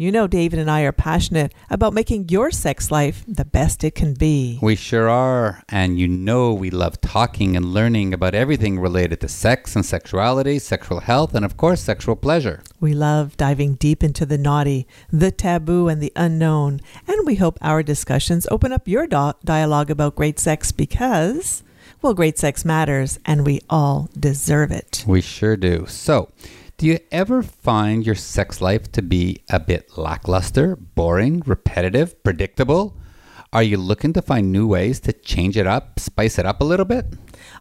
You know, David and I are passionate about making your sex life the best it can be. We sure are. And you know, we love talking and learning about everything related to sex and sexuality, sexual health, and of course, sexual pleasure. We love diving deep into the naughty, the taboo, and the unknown. And we hope our discussions open up your do- dialogue about great sex because, well, great sex matters and we all deserve it. We sure do. So, do you ever find your sex life to be a bit lackluster, boring, repetitive, predictable? Are you looking to find new ways to change it up, spice it up a little bit?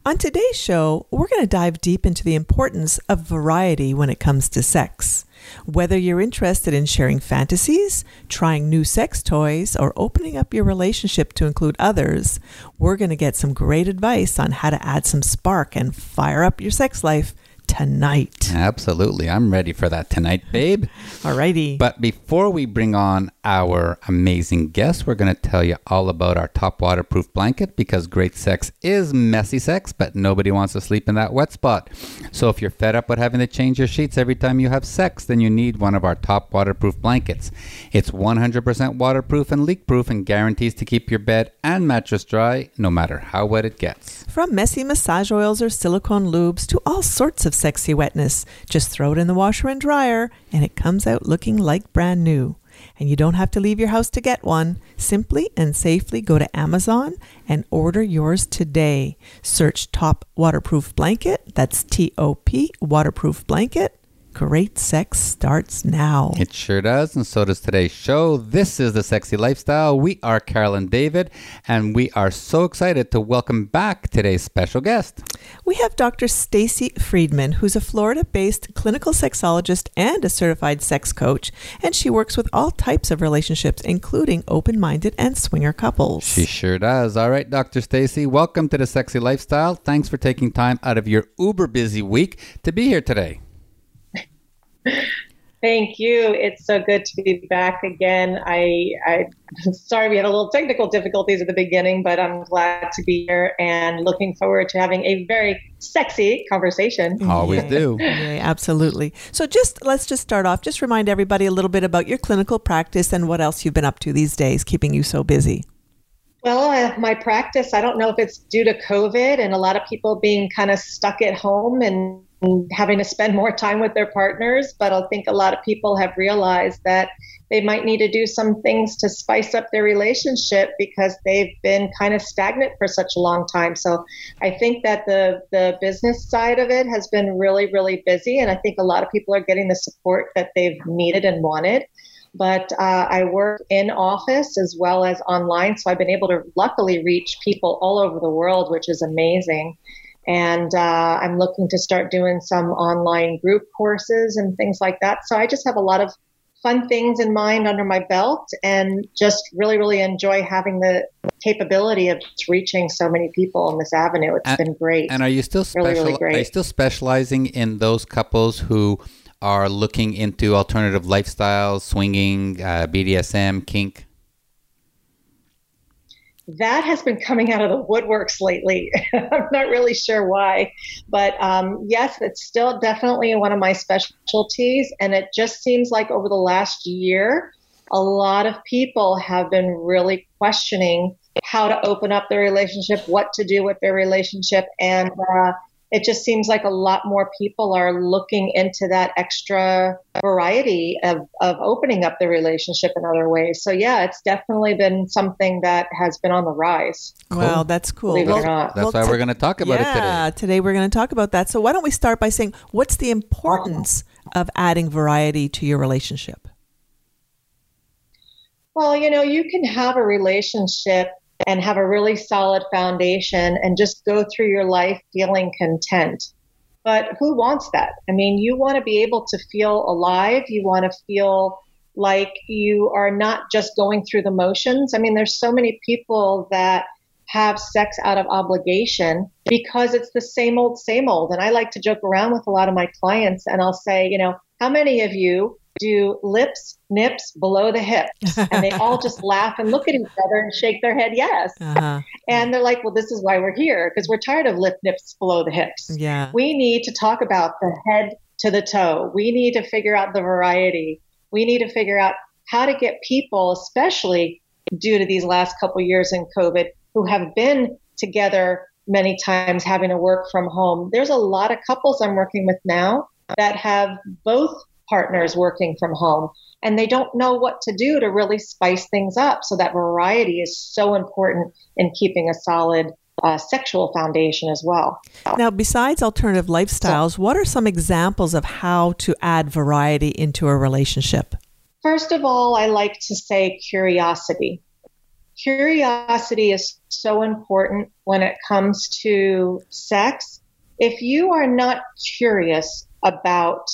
On today's show, we're going to dive deep into the importance of variety when it comes to sex. Whether you're interested in sharing fantasies, trying new sex toys, or opening up your relationship to include others, we're going to get some great advice on how to add some spark and fire up your sex life tonight. Absolutely. I'm ready for that tonight, babe. Alrighty. But before we bring on our amazing guest, we're going to tell you all about our top waterproof blanket because great sex is messy sex, but nobody wants to sleep in that wet spot. So if you're fed up with having to change your sheets every time you have sex, then you need one of our top waterproof blankets. It's 100% waterproof and leak proof and guarantees to keep your bed and mattress dry no matter how wet it gets. From messy massage oils or silicone lubes to all sorts of sexy wetness, just throw it in the washer and dryer and it comes out looking like brand new. And you don't have to leave your house to get one. Simply and safely go to Amazon and order yours today. Search Top Waterproof Blanket, that's T O P Waterproof Blanket. Great sex starts now. It sure does, and so does today's show. This is the Sexy Lifestyle. We are Carol and David, and we are so excited to welcome back today's special guest. We have Dr. Stacy Friedman, who's a Florida-based clinical sexologist and a certified sex coach, and she works with all types of relationships, including open-minded and swinger couples. She sure does. All right, Dr. Stacy, welcome to the Sexy Lifestyle. Thanks for taking time out of your uber busy week to be here today. Thank you. It's so good to be back again. I, I am sorry we had a little technical difficulties at the beginning, but I'm glad to be here and looking forward to having a very sexy conversation. Always do. Yeah, absolutely. So just let's just start off. Just remind everybody a little bit about your clinical practice and what else you've been up to these days, keeping you so busy. Well, uh, my practice, I don't know if it's due to COVID and a lot of people being kind of stuck at home and having to spend more time with their partners, but I think a lot of people have realized that they might need to do some things to spice up their relationship because they've been kind of stagnant for such a long time. So I think that the the business side of it has been really really busy and I think a lot of people are getting the support that they've needed and wanted. But uh, I work in office as well as online, so I've been able to luckily reach people all over the world, which is amazing and uh, I'm looking to start doing some online group courses and things like that. So I just have a lot of fun things in mind under my belt and just really, really enjoy having the capability of reaching so many people in this avenue. It's and, been great. And are you still special, really, really great. are you still specializing in those couples who are looking into alternative lifestyles, swinging, uh, BDSM, kink? That has been coming out of the woodworks lately. I'm not really sure why, but um, yes, it's still definitely one of my specialties. And it just seems like over the last year, a lot of people have been really questioning how to open up their relationship, what to do with their relationship, and uh, it just seems like a lot more people are looking into that extra variety of, of opening up the relationship in other ways. So yeah, it's definitely been something that has been on the rise. Cool. Wow, that's cool. Believe well, it or not. That's well, why we're going to talk about yeah, it today. Yeah, today we're going to talk about that. So why don't we start by saying what's the importance of adding variety to your relationship? Well, you know, you can have a relationship and have a really solid foundation and just go through your life feeling content. But who wants that? I mean, you want to be able to feel alive. You want to feel like you are not just going through the motions. I mean, there's so many people that have sex out of obligation because it's the same old, same old. And I like to joke around with a lot of my clients and I'll say, you know, how many of you do lips, nips below the hips? And they all just laugh and look at each other and shake their head, yes. Uh-huh. And they're like, well, this is why we're here because we're tired of lip, nips below the hips. Yeah. We need to talk about the head to the toe. We need to figure out the variety. We need to figure out how to get people, especially due to these last couple years in COVID, who have been together many times having to work from home. There's a lot of couples I'm working with now that have both partners working from home and they don't know what to do to really spice things up. So that variety is so important in keeping a solid uh, sexual foundation as well. Now, besides alternative lifestyles, what are some examples of how to add variety into a relationship? First of all, I like to say curiosity. Curiosity is so important when it comes to sex. If you are not curious about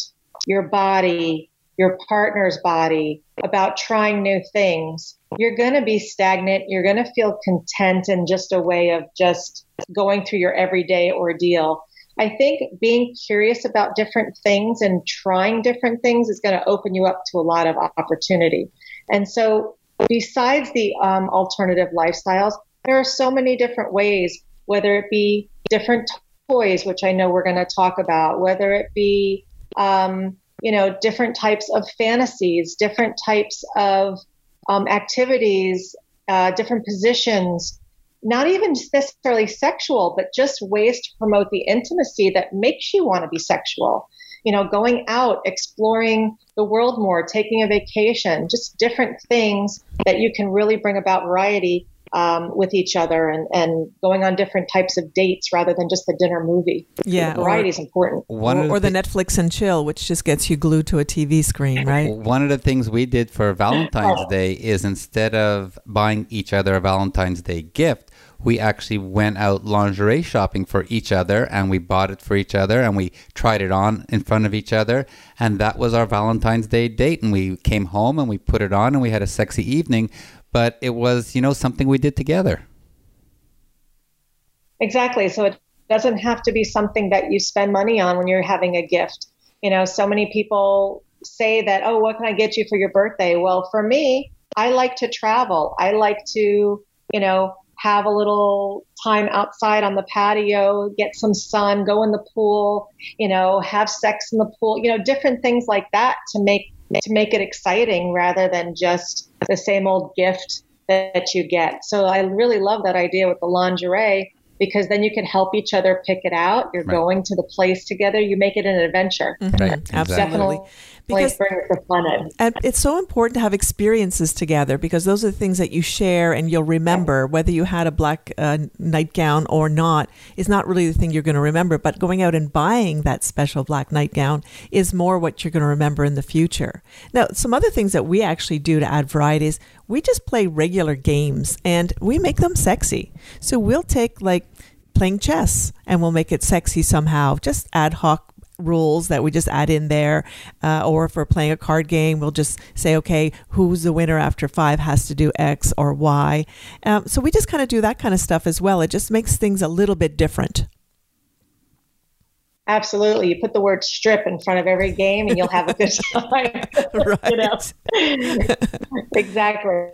your body, your partner's body, about trying new things, you're going to be stagnant. You're going to feel content in just a way of just going through your everyday ordeal. I think being curious about different things and trying different things is going to open you up to a lot of opportunity. And so, besides the um, alternative lifestyles, there are so many different ways, whether it be different toys, which I know we're going to talk about, whether it be um, you know, different types of fantasies, different types of um, activities, uh, different positions, not even necessarily sexual, but just ways to promote the intimacy that makes you want to be sexual. You know, going out, exploring the world more, taking a vacation, just different things that you can really bring about variety um, with each other and, and going on different types of dates rather than just the dinner movie. Yeah, the variety is important. One or, or the, the Netflix and chill, which just gets you glued to a TV screen, right? One of the things we did for Valentine's oh. Day is instead of buying each other a Valentine's Day gift, we actually went out lingerie shopping for each other and we bought it for each other and we tried it on in front of each other and that was our Valentine's Day date and we came home and we put it on and we had a sexy evening but it was, you know, something we did together. Exactly. So it doesn't have to be something that you spend money on when you're having a gift. You know, so many people say that, oh, what can I get you for your birthday? Well, for me, I like to travel. I like to, you know, have a little time outside on the patio, get some sun, go in the pool, you know, have sex in the pool, you know, different things like that to make to make it exciting rather than just the same old gift that you get. So I really love that idea with the lingerie because then you can help each other pick it out. You're right. going to the place together. You make it an adventure. Mm-hmm. Right. Absolutely. Because the fun in. And it's so important to have experiences together because those are the things that you share and you'll remember. Whether you had a black uh, nightgown or not is not really the thing you're going to remember. But going out and buying that special black nightgown is more what you're going to remember in the future. Now, some other things that we actually do to add variety is we just play regular games and we make them sexy. So we'll take like playing chess and we'll make it sexy somehow, just ad hoc rules that we just add in there. Uh, or if we're playing a card game, we'll just say, okay, who's the winner after five has to do X or Y. Um, so we just kind of do that kind of stuff as well. It just makes things a little bit different. Absolutely. You put the word strip in front of every game and you'll have a good time. right. exactly.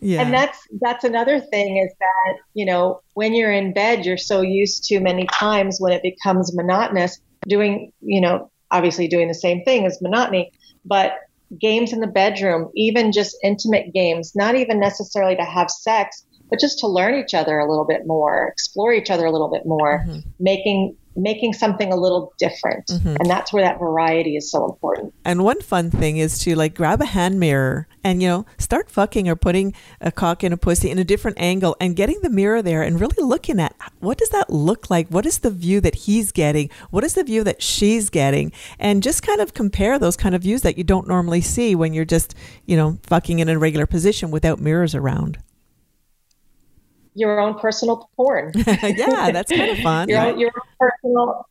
Yeah. And that's that's another thing is that, you know, when you're in bed, you're so used to many times when it becomes monotonous, doing, you know, obviously doing the same thing as monotony, but games in the bedroom, even just intimate games, not even necessarily to have sex, but just to learn each other a little bit more, explore each other a little bit more, mm-hmm. making making something a little different. Mm-hmm. And that's where that variety is so important. And one fun thing is to like grab a hand mirror and, you know, start fucking or putting a cock in a pussy in a different angle and getting the mirror there and really looking at what does that look like? What is the view that he's getting? What is the view that she's getting? And just kind of compare those kind of views that you don't normally see when you're just, you know, fucking in a regular position without mirrors around your own personal porn. yeah, that's kind of fun. your, own, your own personal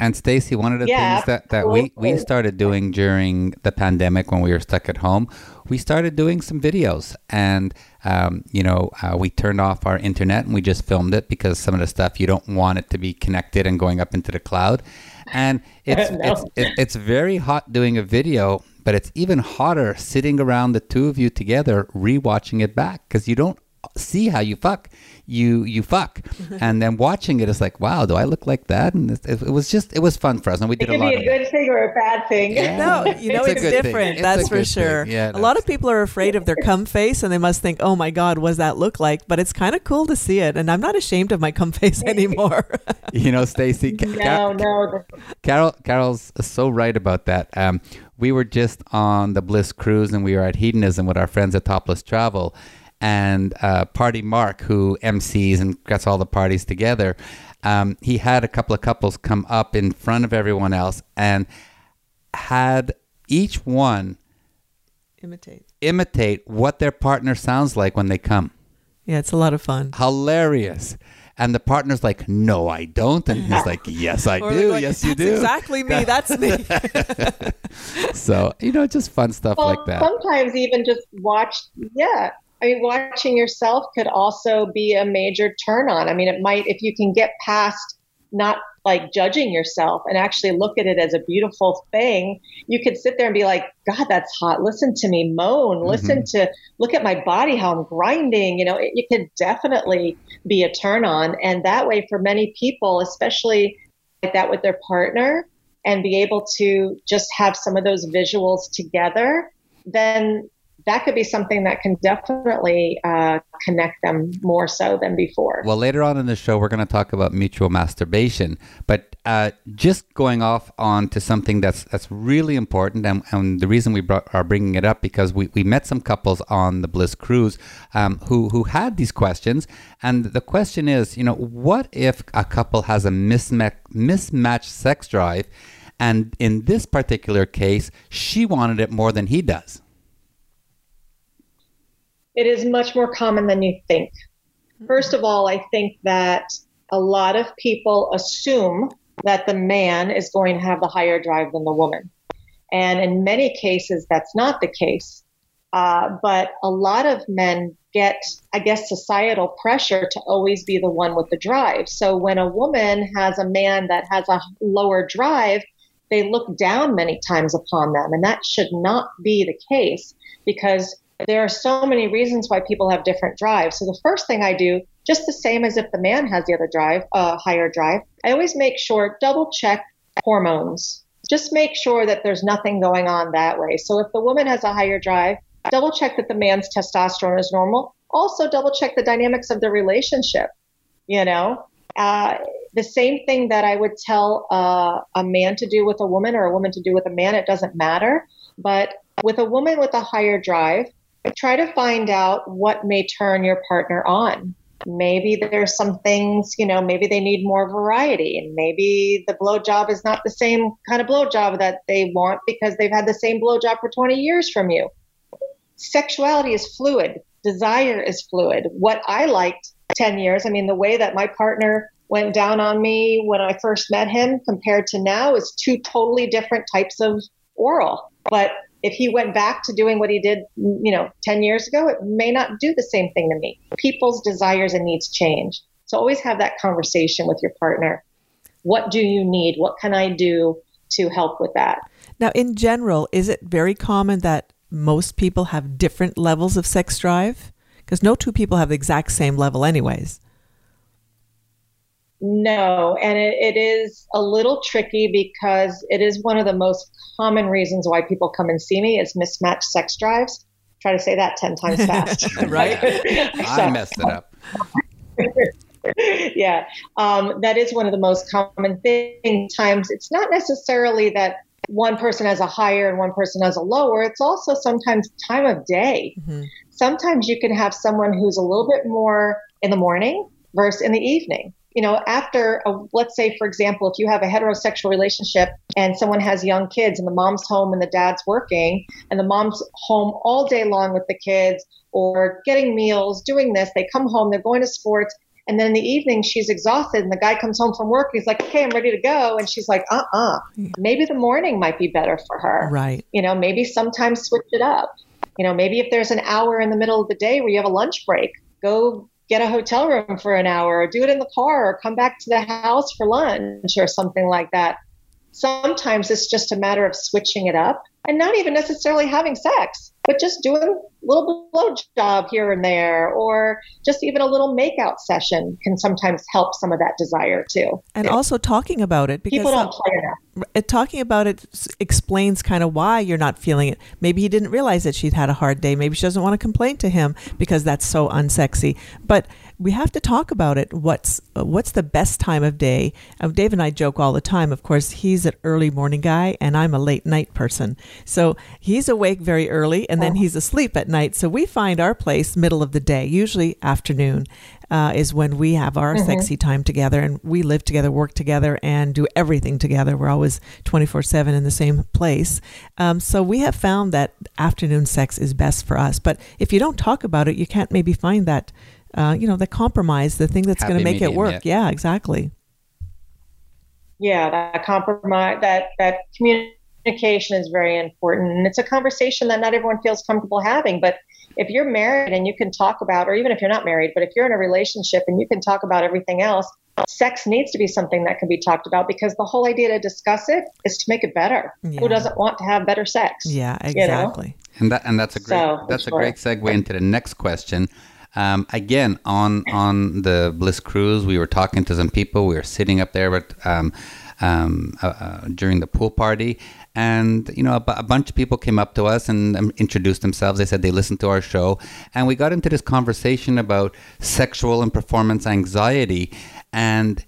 And Stacy, one of the Yeah, things that, that we, we started doing during the pandemic when we were stuck at home, we started doing some videos. And, um, you know, uh, we turned off our internet and we just filmed it because some of the stuff you don't want it to be connected and going up into the cloud. And it's, No. it's, it, it's very hot doing a video, but it's even hotter sitting around the two of you together rewatching it back because you don't see how you fuck you you fuck and then watching it is like wow do i look like that and it, it was just it was fun for us and we It did a could lot be of a good thing or a bad thing. Yeah. No, you know It's it's, different. It's That's for good thing. sure. Yeah, a lot of people are afraid of their cum face, and they must think, "Oh my God, what does that look like?" But it's kind of cool to see it, and I'm not ashamed of my cum face anymore. you know stacy Ca- No, no. Carol, Carol's so right about that. Um, we were just on the Bliss cruise and we were at Hedonism with our friends at Topless Travel. And uh, Party Mark, who MCs and gets all the parties together, um, he had a couple of couples come up in front of everyone else and had each one Imitate. imitate what their partner sounds like when they come. Yeah, it's a lot of fun. Hilarious. And the partner's like, no, I don't. And he's like, yes, I do. going, yes, you "That's do. Exactly me. That's me. So, you know, just fun stuff Well, like that. sometimes even just watch, yeah. I mean, watching yourself could also be a major turn on. I mean, it might, if you can get past not like judging yourself and actually look at it as a beautiful thing, you could sit there and be like, God, that's hot. Listen to me moan. Mm-hmm. Listen to, look at my body, how I'm grinding. You know, it, it could definitely be a turn on. And that way, for many people, especially like that with their partner, and be able to just have some of those visuals together, then that could be something that can definitely uh, connect them more so than before. Well, later on in the show, we're going to talk about mutual masturbation. But uh, just going off on to something that's that's really important, and, and the reason we brought, are bringing it up because we, we met some couples on the Bliss cruise um, who who had these questions, and the question is, you know, what if a couple has a misma- mismatched sex drive, and in this particular case, she wanted it more than he does. It is much more common than you think. First of all, I think that a lot of people assume that the man is going to have the higher drive than the woman. And in many cases, that's not the case. Uh, but a lot of men get, I guess, societal pressure to always be the one with the drive. So when a woman has a man that has a lower drive, they look down many times upon them. And that should not be the case because there are so many reasons why people have different drives. So the first thing I do, just the same as if the man has the other drive, uh, higher drive, I always make sure double check hormones. Just make sure that there's nothing going on that way. So if the woman has a higher drive, double check that the man's testosterone is normal. Also double check the dynamics of the relationship. You know, uh, the same thing that I would tell uh, a man to do with a woman or a woman to do with a man, it doesn't matter. But with a woman with a higher drive, try to find out what may turn your partner on. Maybe there's some things, you know, maybe they need more variety, and maybe the blowjob is not the same kind of blowjob that they want because they've had the same blowjob for 20 years from you. Sexuality is fluid, desire is fluid. What I liked 10 years, I mean, the way that my partner went down on me when I first met him compared to now is two totally different types of oral. But if he went back to doing what he did, you know, 10 years ago, it may not do the same thing to me. People's desires and needs change. So always have that conversation with your partner. What do you need? What can I do to help with that? Now, in general, is it very common that most people have different levels of sex drive? Because no two people have the exact same level, anyways. No, and it, it is a little tricky because it is one of the most common reasons why people come and see me is mismatched sex drives. Try to say that 10 times fast. Right. I messed it up. yeah, um, that is one of the most common things. Times it's not necessarily that one person has a higher and one person has a lower. It's also sometimes time of day. Mhm. Sometimes you can have someone who's a little bit more in the morning versus in the evening. You know, after, a, let's say, for example, if you have a heterosexual relationship and someone has young kids and the mom's home and the dad's working and the mom's home all day long with the kids or getting meals, doing this, they come home, they're going to sports, And then in the evening, she's exhausted, and the guy comes home from work. He's like, "Okay, I'm ready to go," and she's like, "Uh, uh maybe the morning might be better for her." Right. You know, maybe sometimes switch it up. You know, maybe if there's an hour in the middle of the day where you have a lunch break, go get a hotel room for an hour, or do it in the car, or come back to the house for lunch, or something like that. Sometimes it's just a matter of switching it up and not even necessarily having sex, but just doing a little blow job here and there, or just even a little makeout session can sometimes help some of that desire too. And also talking about it because people don't play enough. talking about it explains kind of why you're not feeling it. Maybe he didn't realize that she'd had a hard day. Maybe she doesn't want to complain to him because that's so unsexy. But we have to talk about it. What's what's the best time of day? Uh, Dave and I joke all the time. Of course, he's an early morning guy, and I'm a late night person. So he's awake very early, and then he's asleep at night. So we find our place middle of the day, usually afternoon. Uh, is when we have our sexy time together and we live together, work together, and do everything together. We're always 24 7 in the same place. Um, so we have found that afternoon sex is best for us. But if you don't talk about it, you can't maybe find that, uh, you know, the compromise, the thing that's going to Happy make it work. yeah. Yeah, exactly. yeah that compromise that that communication is very important and it's a conversation that not everyone feels comfortable having but if you're married and you can talk about or even if you're not married but if you're in a relationship and you can talk about everything else sex needs to be something that can be talked about because the whole idea to discuss it is to make it better Yeah. who doesn't want to have better sex Yeah, you know? exactly. And that and that's a great So, that's a sure. great segue into the next question. Um, again, on on the Bliss cruise, we were talking to some people. We were sitting up there with, um, um, uh, uh, during the pool party, and you know, a, bunch of people came up to us and um, introduced themselves. They said they listened to our show, and we got into this conversation about sexual and performance anxiety, and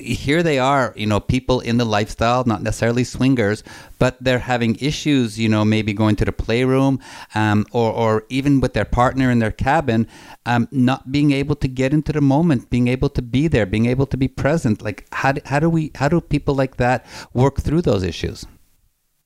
here they are, you know, people in the lifestyle, not necessarily swingers, but they're having issues, you know, maybe going to the playroom um, or, or even with their partner in their cabin, um, not being able to get into the moment, being able to be there, being able to be present. Like, how how do we, how do people like that work through those issues?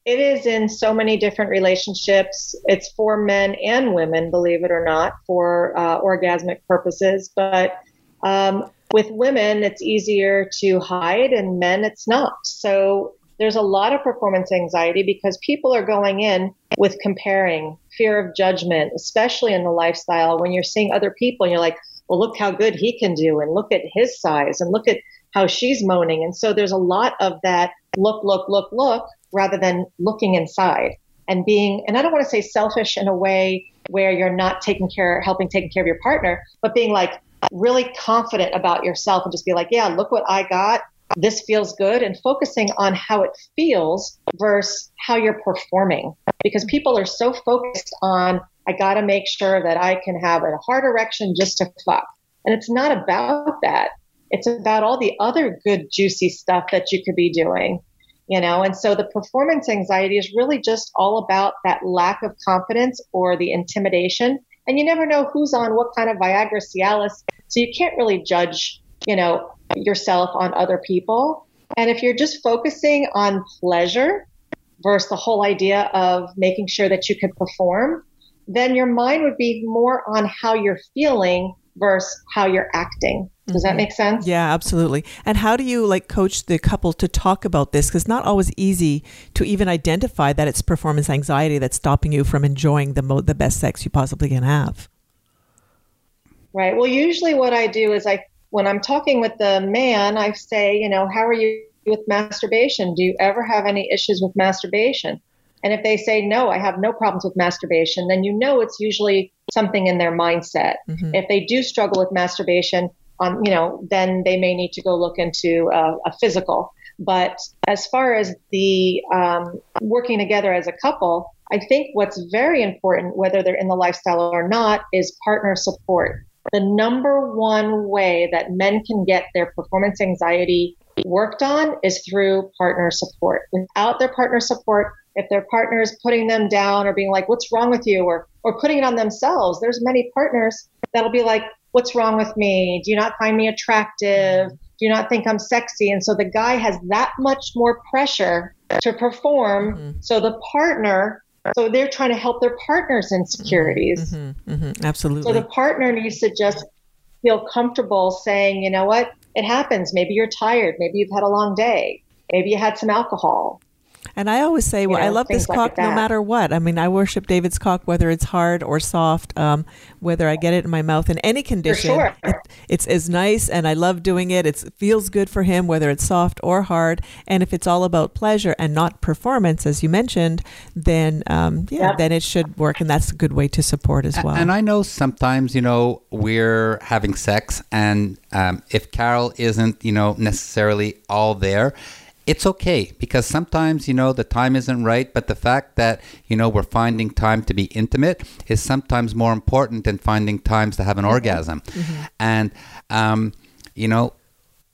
It is in so many different relationships. It's for men and women, believe it or not, for uh, orgasmic purposes. But um, with women, it's easier to hide, and men, it's not. So there's a lot of performance anxiety because people are going in with comparing, fear of judgment, especially in the lifestyle. When you're seeing other people, and you're like, well, look how good he can do, and look at his size, and look at how she's moaning. And so there's a lot of that look, look, look, look, rather than looking inside and being, and I don't want to say selfish in a way where you're not taking care, helping taking care of your partner, but being like uh, really confident about yourself and just be like, yeah, look what I got. This feels good and focusing on how it feels versus how you're performing because people are so focused on, I got to make sure that I can have a hard erection just to fuck. And it's not about that. It's about all the other good, juicy stuff that you could be doing, you know? And so the performance anxiety is really just all about that lack of confidence or the intimidation. And you never know who's on what kind of Viagra Cialis. So you can't really judge, you know, yourself on other people. And if you're just focusing on pleasure versus the whole idea of making sure that you can perform, then your mind would be more on how you're feeling versus how you're acting. Does that mm-hmm. make sense? Yeah, absolutely. And how do you like coach the couple to talk about this? Because it's not always easy to even identify that it's performance anxiety that's stopping you from enjoying the mo- the best sex you possibly can have. Right. Well, usually what I do is I, when I'm talking with the man, I say, you know, how are you with masturbation? Do you ever have any issues with masturbation? And if they say, no, I have no problems with masturbation, then you know it's usually something in their mindset. Mm-hmm. If they do struggle with masturbation, on, you know, then they may need to go look into a, a physical. But as far as the um, working together as a couple, I think what's very important, whether they're in the lifestyle or not, is partner support. The number one way that men can get their performance anxiety worked on is through partner support. Without their partner support, if their partner is putting them down or being like, what's wrong with you? Or, or putting it on themselves, there's many partners that'll be like, what's wrong with me? Do you not find me attractive? Do you not think I'm sexy? And so the guy has that much more pressure to perform. Mm-hmm. So the partner, so they're trying to help their partner's insecurities. hmm Absolutely. So the partner needs to just feel comfortable saying, you know what, it happens. Maybe you're tired. Maybe you've had a long day. Maybe you had some alcohol. And I always say, well, know, I love this things like cock no matter what. I mean, I worship David's cock, whether it's hard or soft, um, whether I get it in my mouth in any condition. sure. It, it's as nice, and I love doing it. It's, it feels good for him, whether it's soft or hard. And if it's all about pleasure and not performance, as you mentioned, then um, yeah, Yep. then it should work, and that's a good way to support as well. And I know sometimes, you know, we're having sex, and um, if Carol isn't, you know, necessarily all there, it's okay because sometimes, you know, the time isn't right, but the fact that, you know, we're finding time to be intimate is sometimes more important than finding times to have an orgasm. And, um, you know,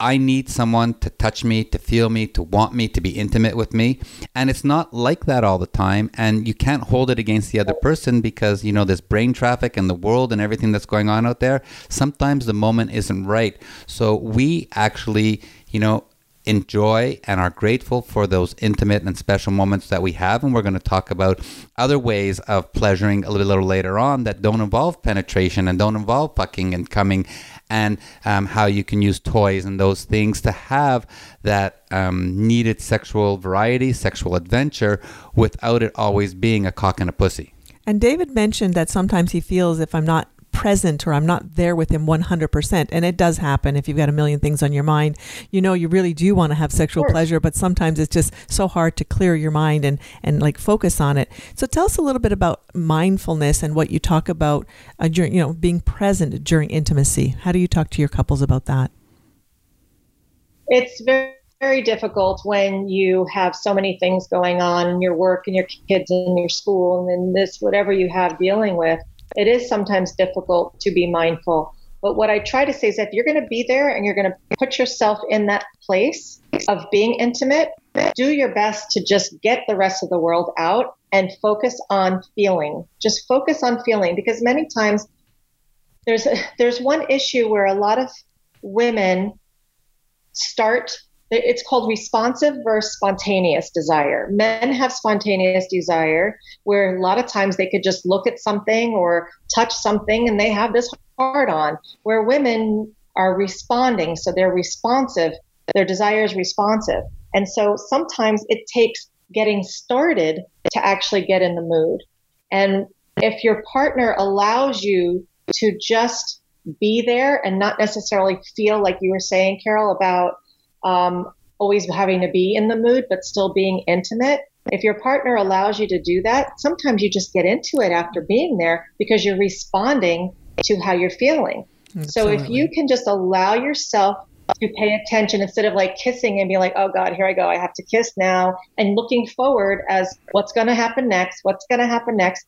I need someone to touch me, to feel me, to want me, to be intimate with me. And it's not like that all the time. And you can't hold it against the other person because, you know, there's brain traffic and the world and everything that's going on out there. Sometimes the moment isn't right. So we actually, you know, enjoy and are grateful for those intimate and special moments that we have. And we're going to talk about other ways of pleasuring a little, later on that don't involve penetration and don't involve fucking and coming, and um, how you can use toys and those things to have that um, needed sexual variety, sexual adventure without it always being a cock and a pussy. And David mentioned that sometimes he feels if I'm not present or I'm not there with him 100%, and it does happen if you've got a million things on your mind. You know, you really do want to have sexual Sure. pleasure, but sometimes it's just so hard to clear your mind and, and like focus on it. So tell us a little bit about mindfulness and what you talk about uh, during, you know, being present during intimacy. How do you talk to your couples about that? it's very very difficult when you have so many things going on in your work and your kids and your school and then this whatever you have dealing with it is sometimes difficult to be mindful. But what i try to say is that if you're going to be there and you're going to put yourself in that place of being intimate do your best to just get the rest of the world out and focus on feeling. Just focus on feeling because many times there's there's one issue where a lot of women start it's called responsive versus spontaneous desire. Men have spontaneous desire where a lot of times they could just look at something or touch something and they have this hard on, where women are responding. So they're responsive, their desire is responsive. And so sometimes it takes getting started to actually get in the mood. And if your partner allows you to just be there and not necessarily feel like you were saying, Carol, about um, always having to be in the mood, but still being intimate. If your partner allows you to do that, sometimes you just get into it after being there because you're responding to how you're feeling. So if you can just allow yourself to pay attention instead of like kissing and be like, oh God, here I go. I have to kiss now. And looking forward as what's going to happen next, what's going to happen next.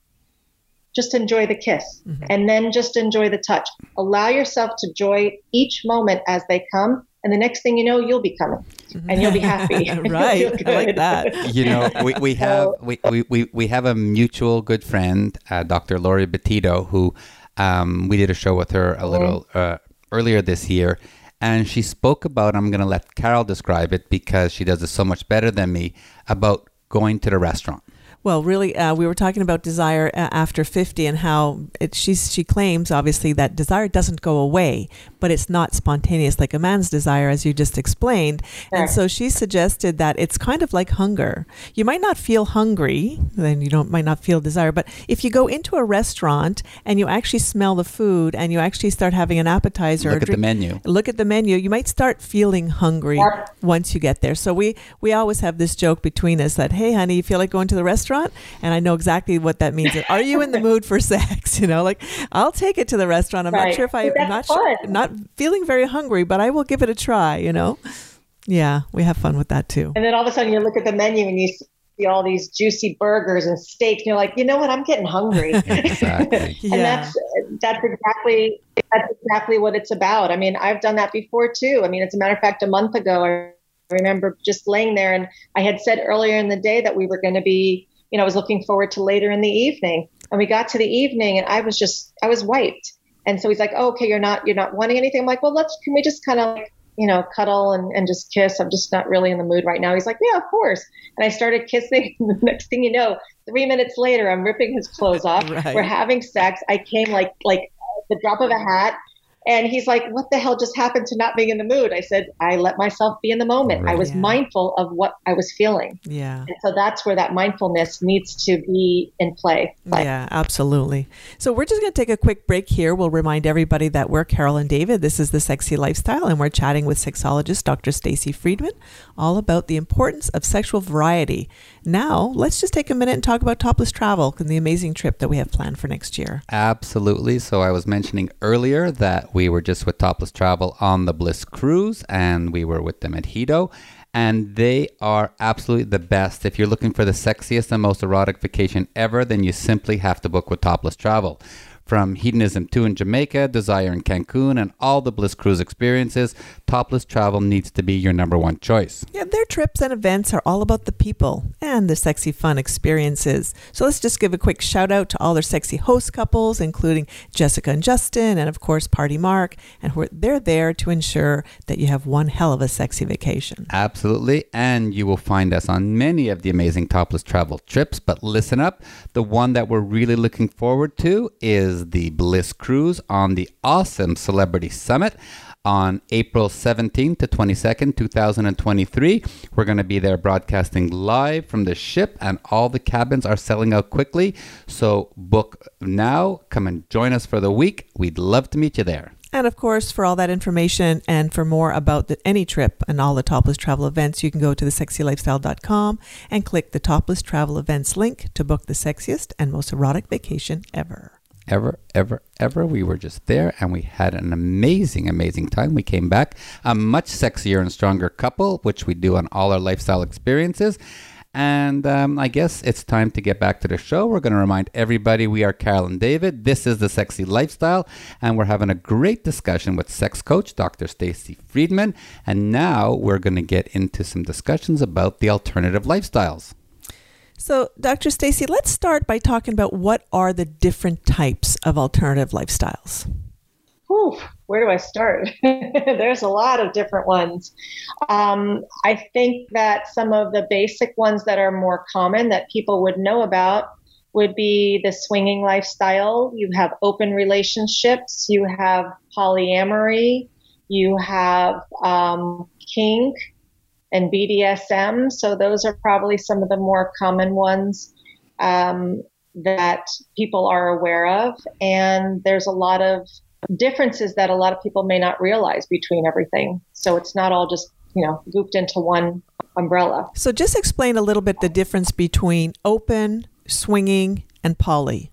Just enjoy the kiss and then just enjoy the touch. Allow yourself to enjoy each moment as they come. And the next thing you know, you'll be coming and you'll be happy. Right. I like that. you know we, we have we, we, we, we have a mutual good friend uh, dr Laurie Betito, who um, we did a show with her a little uh, earlier this year and she spoke about i'm going to let carol describe it because she does it so much better than me about going to the restaurant Well, really, uh, we were talking about desire uh, after 50 and how it, she's, she claims, obviously, that desire doesn't go away, but it's not spontaneous like a man's desire, as you just explained. And so she suggested that it's kind of like hunger. You might not feel hungry, then you don't might not feel desire, but if you go into a restaurant and you actually smell the food and you actually start having an appetizer, or look at the menu look at the menu, you might start feeling hungry Yep. once you get there. So we we always have this joke between us that, hey, honey, you feel like going to the restaurant? And I know exactly what that means. Are you in the mood for sex? You know, like I'll take it to the restaurant. I'm not sure if I, I'm not that's sure, fun. not feeling very hungry, but I will give it a try. You know, yeah, we have fun with that too. And then all of a sudden you look at the menu and you see all these juicy burgers and steaks. And you're like, you know what? I'm getting hungry. exactly Yeah. And that's that's exactly that's exactly what it's about. I mean, I've done that before too. I mean, as a matter of fact, a month ago, I remember just laying there, and I had said earlier in the day that we were going to be, you know, I was looking forward to later in the evening, and we got to the evening, and I was just I was wiped. And so he's like, oh, okay, you're not you're not wanting anything. I'm like, well, let's can we just kind of like you know cuddle and, and just kiss? I'm just not really in the mood right now. He's like, yeah, of course. And I started kissing. And the next thing you know, three minutes later, I'm ripping his clothes off. Right. We're having sex. I came like like the drop of a hat. And he's like, What the hell just happened to not being in the mood? I said, I let myself be in the moment. I was Yeah. mindful of what I was feeling. Yeah. And so that's where that mindfulness needs to be in play. Like, Yeah, absolutely. So we're just going to take a quick break here. We'll remind everybody that we're Carol and David. This is the Sexy Lifestyle, and we're chatting with sexologist Dr. Stacy Friedman all about the importance of sexual variety. Now, let's just take a minute and talk about topless travel and the amazing trip that we have planned for next year. Absolutely. So I was mentioning earlier that we were just with Topless Travel on the Bliss Cruise and we were with them at Hedo. And they are absolutely the best. If you're looking for the sexiest and most erotic vacation ever, then you simply have to book with Topless Travel. From Hedonism 2 in Jamaica, Desire in Cancun, and all the Bliss Cruise experiences, Topless Travel needs to be your number one choice. Yeah, their trips and events are all about the people and the sexy fun experiences. So let's just give a quick shout out to all their sexy host couples, including Jessica and Justin, and of course Party Mark. And who they're there to ensure that you have one hell of a sexy vacation. Absolutely. And you will find us on many of the amazing topless travel trips. But listen up the one that we're really looking forward to is the Bliss Cruise on the awesome Celebrity Summit. On April 17th to 22nd, 2023. We're going to be there broadcasting live from the ship, and all the cabins are selling out quickly. So book now. Come and join us for the week. We'd love to meet you there. And of course, for all that information and for more about the, any trip and all the topless travel events, you can go to thesexylifestyle.com and click the topless travel events link to book the sexiest and most erotic vacation ever. Ever, ever, ever. We were just there and we had an amazing, amazing time. We came back a much sexier and stronger couple, which we do on all our lifestyle experiences. And um, I guess it's time to get back to the show. We're going to remind everybody we are Carol and David. This is the Sexy Lifestyle, and we're having a great discussion with sex coach Dr. Stacy Friedman. And now we're going to get into some discussions about the alternative lifestyles. So, Dr. Stacy, let's start by talking about what are the different types of alternative lifestyles. whew, where do I start? There's a lot of different ones. Um, I think that some of the basic ones that are more common that people would know about would be the swinging lifestyle. You have open relationships, you have polyamory, you have um, kink and BDSM. So those are probably some of the more common ones. Um, that people are aware of, and there's a lot of differences that a lot of people may not realize between everything. So it's not all just, you know, grouped into one umbrella. So, just explain a little bit the difference between open, swinging, and poly.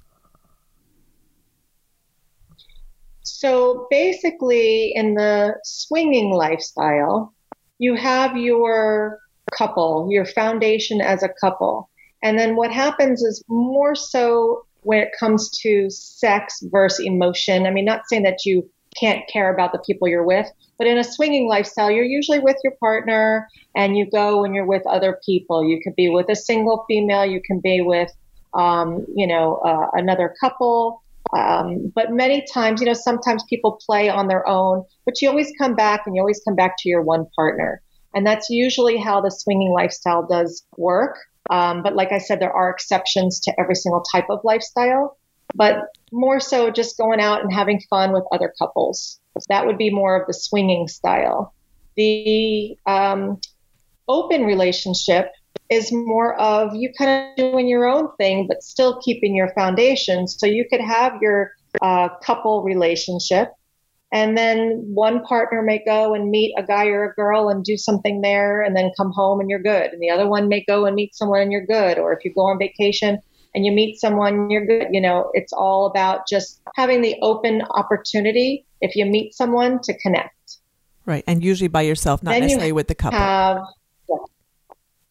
So basically, in the swinging lifestyle, you have your couple, your foundation as a couple. And then what happens is more so when it comes to sex versus emotion. I mean, not saying that you can't care about the people you're with, but in a swinging lifestyle, you're usually with your partner and you go when you're with other people. You could be with a single female, you can be with, um, you know, uh, another couple. Um, but many times, you know, sometimes people play on their own, but you always come back and you always come back to your one partner. And that's usually how the swinging lifestyle does work. Um, but like I said, there are exceptions to every single type of lifestyle, but more so just going out and having fun with other couples. That would be more of the swinging style. The um, open relationship is more of you kind of doing your own thing, but still keeping your foundation. So you could have your uh, couple relationship, and then one partner may go and meet a guy or a girl and do something there, and then come home and you're good. And the other one may go and meet someone and you're good. Or if you go on vacation and you meet someone, you're good. You know, it's all about just having the open opportunity if you meet someone to connect. Right. And usually by yourself, not Then you necessarily with the couple. Have.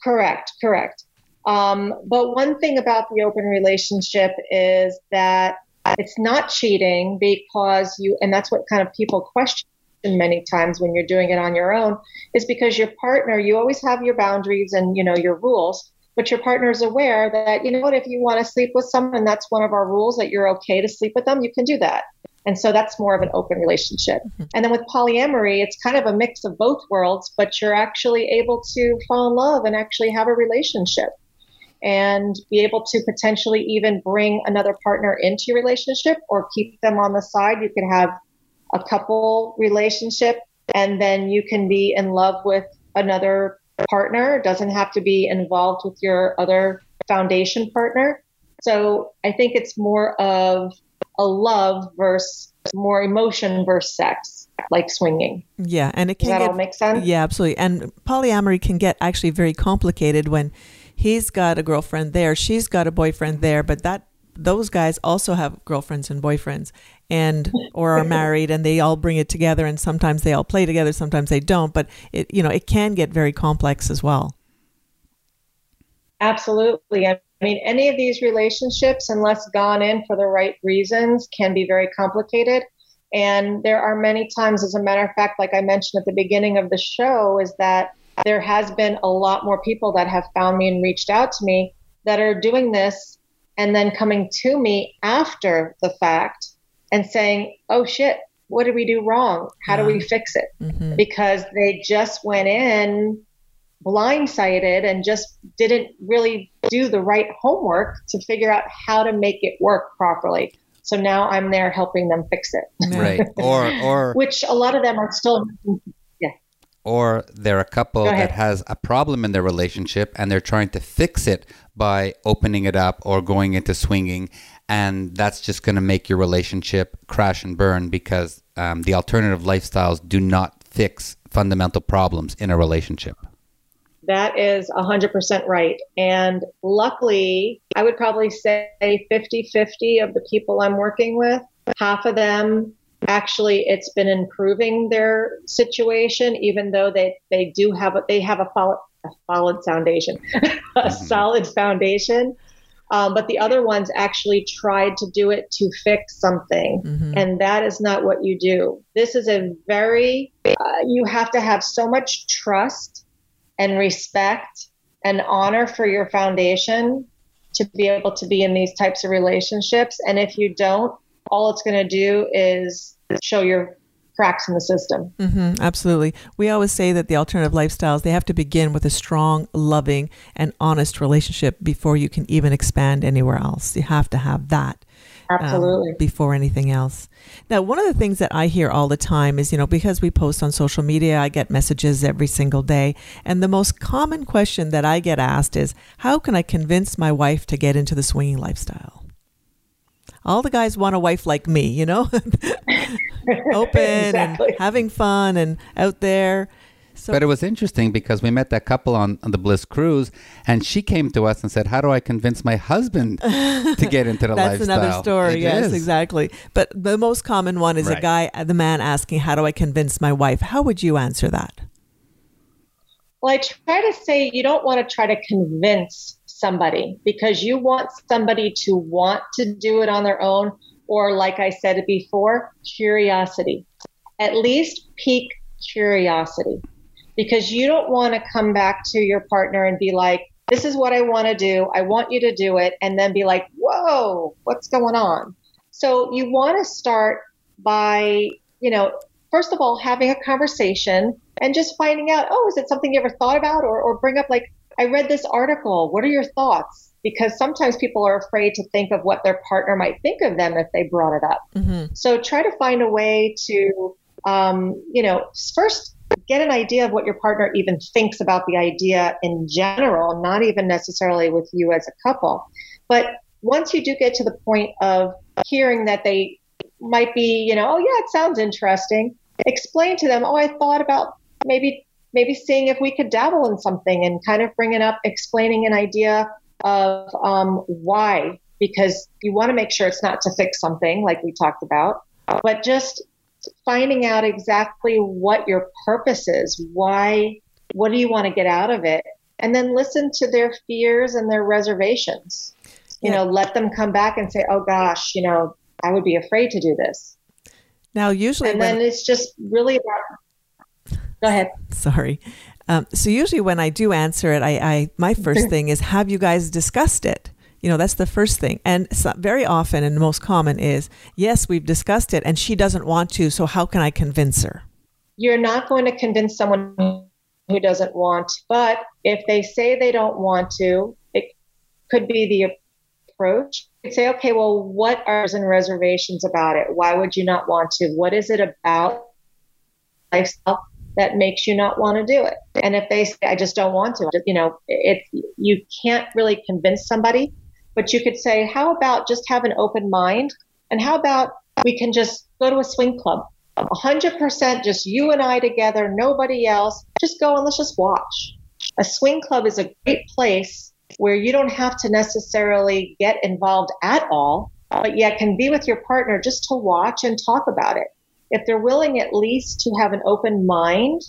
Correct, correct. Um, but one thing about the open relationship is that it's not cheating because you, and that's what kind of people question many times when you're doing it on your own, is because your partner, you always have your boundaries and you know your rules, but your partner is aware that you know what, if you want to sleep with someone, that's one of our rules that you're okay to sleep with them, you can do that. And so that's more of an open relationship. Mm-hmm. And then with polyamory, it's kind of a mix of both worlds, but you're actually able to fall in love and actually have a relationship and be able to potentially even bring another partner into your relationship or keep them on the side. You could have a couple relationship and then you can be in love with another partner. It doesn't have to be involved with your other foundation partner. So I think it's more of a love versus more emotion versus sex, like swinging. Yeah, and it Does can that get all make sense? yeah, absolutely. And polyamory can get actually very complicated when he's got a girlfriend there, she's got a boyfriend there, but that those guys also have girlfriends and boyfriends and or are married and they all bring it together and sometimes they all play together sometimes they don't but it you know it can get very complex as well Absolutely. I mean, any of these relationships, unless gone in for the right reasons, can be very complicated. And there are many times, as a matter of fact, like I mentioned at the beginning of the show, is that there has been a lot more people that have found me and reached out to me that are doing this and then coming to me after the fact and saying, oh shit, what did we do wrong? How do we fix it? hmm because they just went in blindsided and just didn't really do the right homework to figure out how to make it work properly. So now I'm there helping them fix it, Right. Or or which a lot of them are still. Yeah. Or they're a couple that has a problem in their relationship and they're trying to fix it by opening it up or going into swinging and that's just going to make your relationship crash and burn because um, the alternative lifestyles do not fix fundamental problems in a relationship That is 100% right. And luckily, I would probably say 50 50 of the people I'm working with, half of them actually it's been improving their situation even though they they do have a they have a solid a solid foundation a solid foundation um, but the other ones actually tried to do it to fix something hmm and that is not what you do. This is a very, uh, you have to have so much trust and respect and honor for your foundation to be able to be in these types of relationships. And if you don't, all it's going to do is show your cracks in the system. hmm absolutely. We always say that the alternative lifestyles they have to begin with a strong, loving, and honest relationship before you can even expand anywhere else. You have to have that. Um, Absolutely. before anything else. Now, one of the things that I hear all the time is, you know, because we post on social media, I get messages every single day. And the most common question that I get asked is, how can I convince my wife to get into the swinging lifestyle? All the guys want a wife like me, you know, open Exactly. and having fun and out there. So, but it was interesting because we met that couple on, on the bliss cruise and she came to us and said how do i convince my husband to get into the That's lifestyle That's another story. It yes, is. exactly. But the most common one is a guy, the man asking, "How do I convince my wife?" How would you answer that? Well, I try to say you don't want to try to convince somebody because you want somebody to want to do it on their own, or like I said before, curiosity. At least pique curiosity because you don't want to come back to your partner and be like, this is what I want to do. I want you to do it. And then be like, whoa, what's going on? So you want to start by, you know, first of all, having a conversation and just finding out, oh, is it something you ever thought about? Or, or bring up, like, I read this article. What are your thoughts? Because sometimes people are afraid to think of what their partner might think of them if they brought it up. Mm-hmm. So try to find a way to, um, you know, first get an idea of what your partner even thinks about the idea in general, not even necessarily with you as a couple. But once you do get to the point of hearing that they might be, you know, oh yeah, it sounds interesting, explain to them, oh, I thought about maybe maybe seeing if we could dabble in something and kind of bringing up explaining an idea of um, why because you want to make sure it's not to fix something like we talked about but just finding out exactly what your purpose is why what do you want to get out of it and then listen to their fears and their reservations you Yeah. know let them come back and say oh gosh you know i would be afraid to do this Now, usually, and when, then it's just really about go ahead sorry. Um, so usually, when I do answer it, I, I my first thing is, "Have you guys discussed it?" You know, that's the first thing. And so very often, and most common is, "Yes, we've discussed it, and she doesn't want to. So how can I convince her?" you're not going to convince someone who doesn't want but if they say they don't want to it could be the approach. You'd say, okay, well, what are and reservations about it? Why would you not want to? What is it about lifestyle that makes you not want to do it? And if they say, I just don't want to, you know, it, you can't really convince somebody, but you could say, how about just have an open mind? And how about we can just go to a swing club? 100% just you and I together, nobody else. Just go and let's just watch. A swing club is a great place where you don't have to necessarily get involved at all, but yet can be with your partner just to watch and talk about it. If they're willing at least to have an open mind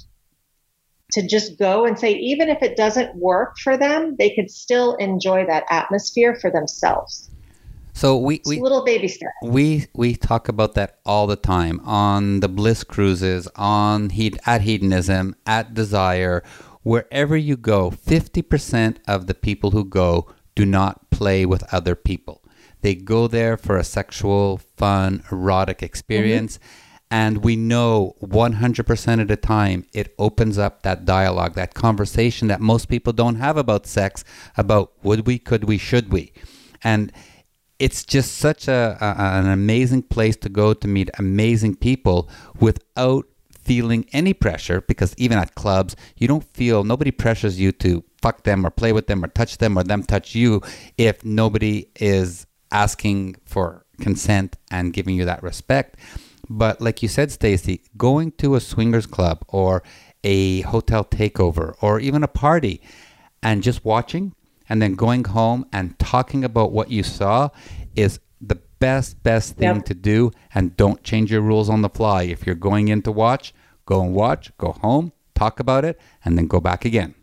to just go and say, even if it doesn't work for them, they could still enjoy that atmosphere for themselves. So we, we little baby step. We we talk about that all the time on the bliss cruises, on heat at hedonism, at desire, wherever you go. Fifty percent of the people who go do not play with other people. They go there for a sexual, fun, erotic experience. Mm-hmm. And we know 100% of the time it opens up that dialogue, that conversation that most people don't have about sex, about would we, could we, should we. And it's just such a, a, an amazing place to go to meet amazing people without feeling any pressure because even at clubs you don't feel nobody pressures you to fuck them or play with them or touch them or them touch you if nobody is asking for consent and giving you that respect but like you said Stacy going to a swingers club or a hotel takeover or even a party and just watching and then going home and talking about what you saw is the best best thing yep. to do. And don't change your rules on the fly. If you're going in to watch go and watch go home talk about it and then go back again.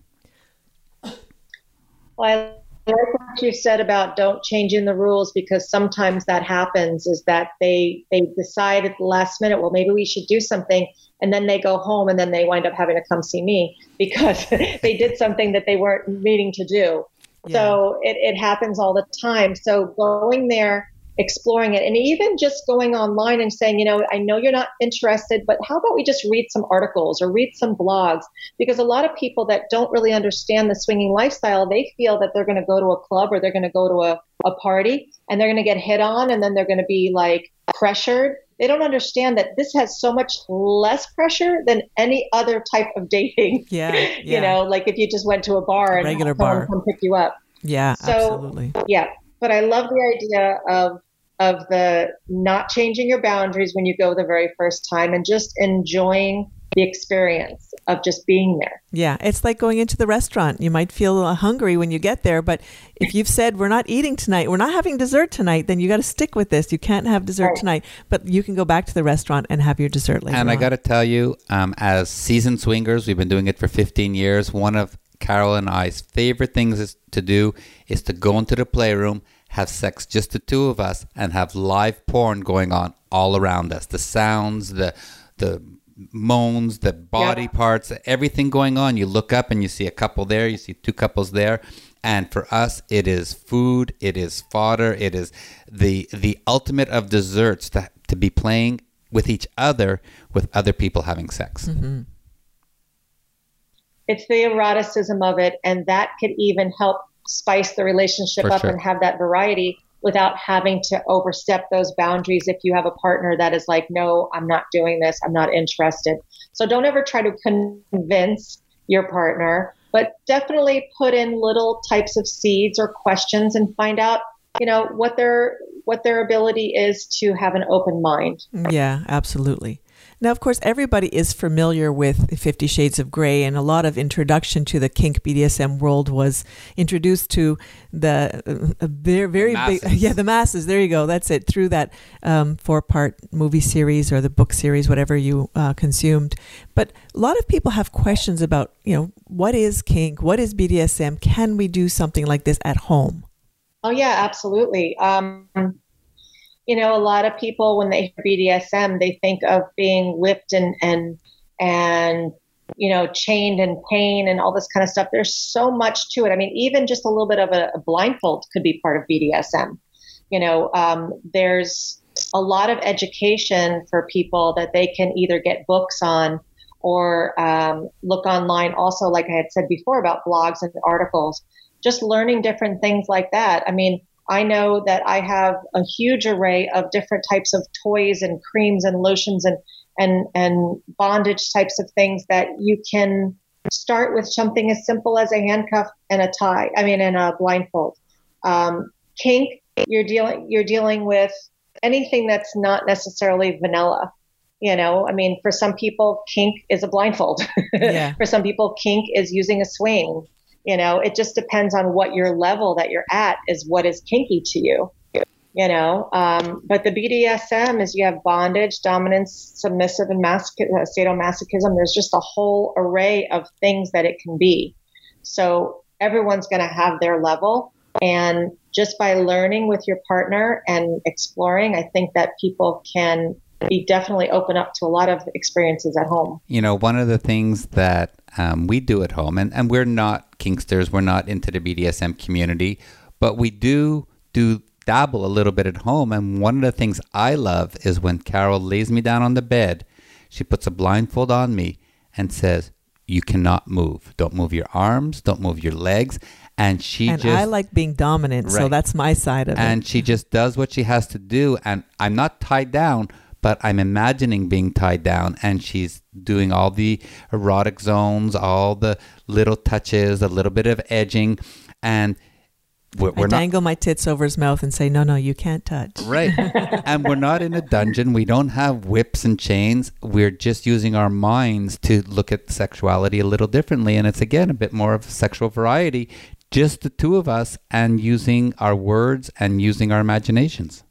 Well what you said about don't change in the rules because sometimes that happens is that they they decide at the last minute well maybe we should do something. And then they go home and then they wind up having to come see me because they did something that they weren't meaning to do. So it, it happens all the time. So going there, exploring it, and even just going online and saying, you know, I know you're not interested, but how about we just read some articles or read some blogs? Because a lot of people that don't really understand the swinging lifestyle, they feel that they're going to go to a club or they're going to go to a, a party and they're going to get hit on and then they're going to be like pressured they don't understand that this has so much less pressure than any other type of dating. Yeah, yeah. you know, like if you just went to a bar and regular bar come pick you up. Yeah, so, absolutely. Yeah, but I love the idea of of the not changing your boundaries when you go the very first time and just enjoying the experience of just being there. Yeah, it's like going into the restaurant. You might feel hungry when you get there, but if you've said we're not eating tonight, we're not having dessert tonight, then you got to stick with this. You can't have dessert right. tonight, but you can go back to the restaurant and have your dessert later. And I got to tell you, um, as seasoned swingers, we've been doing it for 15 years. One of Carol and I's favorite things is to do is to go into the playroom, have sex, just the two of us, and have live porn going on all around us. The sounds, the the moans, the body yeah. parts, everything going on. You look up and you see a couple there, you see two couples there. And for us, it is food, it is fodder, it is the the ultimate of desserts to, to be playing with each other, with other people having sex. Mm-hmm. It's the eroticism of it, and that could even help spice the relationship for up sure. and have that variety without having to overstep those boundaries if you have a partner that is like, no, I'm not doing this, I'm not interested. So don't ever try to convince your partner, but definitely put in little types of seeds or questions and find out, you know, what their what their ability is to have an open mind. Yeah, absolutely. Now, of course, everybody is familiar with Fifty Shades of Grey, and a lot of introduction to the kink BDSM world was introduced to the uh, very, very the big, yeah, the masses. There you go. That's it. Through that um, four-part movie series or the book series, whatever you uh, consumed. But a lot of people have questions about, you know, what is kink? What is BDSM? Can we do something like this at home? Oh yeah, absolutely. Um, you know, a lot of people when they hear BDSM, they think of being whipped and and and you know chained and pain and all this kind of stuff. There's so much to it. I mean, even just a little bit of a, a blindfold could be part of BDSM. You know, um, there's a lot of education for people that they can either get books on or um, look online. Also, like I had said before about blogs and articles, just learning different things like that. I mean, I know that I have a huge array of different types of toys and creams and lotions and and and bondage types of things that you can start with something as simple as a handcuff and a tie. I mean, and a blindfold. Um, kink, you're dealing you're dealing with anything that's not necessarily vanilla. You know, I mean, for some people, kink is a blindfold. Yeah. for some people, kink is using a swing. You know, it just depends on what your level that you're at is what is kinky to you. You know, um, but the BDSM is you have bondage, dominance, submissive, and masoch- uh, sadomasochism. There's just a whole array of things that it can be. So everyone's going to have their level. And just by learning with your partner and exploring, I think that people can be definitely open up to a lot of experiences at home. You know, one of the things that um, we do at home, and, and we're not Kinksters, we're not into the BDSM community, but we do do dabble a little bit at home. And one of the things I love is when Carol lays me down on the bed, she puts a blindfold on me and says, You cannot move. Don't move your arms, don't move your legs. And she and just. I like being dominant, right. so that's my side of and it. And she just does what she has to do. And I'm not tied down, but I'm imagining being tied down and she's doing all the erotic zones, all the little touches, a little bit of edging. And we're, we're I dangle not, my tits over his mouth and say, no, no, you can't touch. Right. and we're not in a dungeon. We don't have whips and chains. We're just using our minds to look at sexuality a little differently. And it's, again, a bit more of sexual variety, just the two of us and using our words and using our imaginations.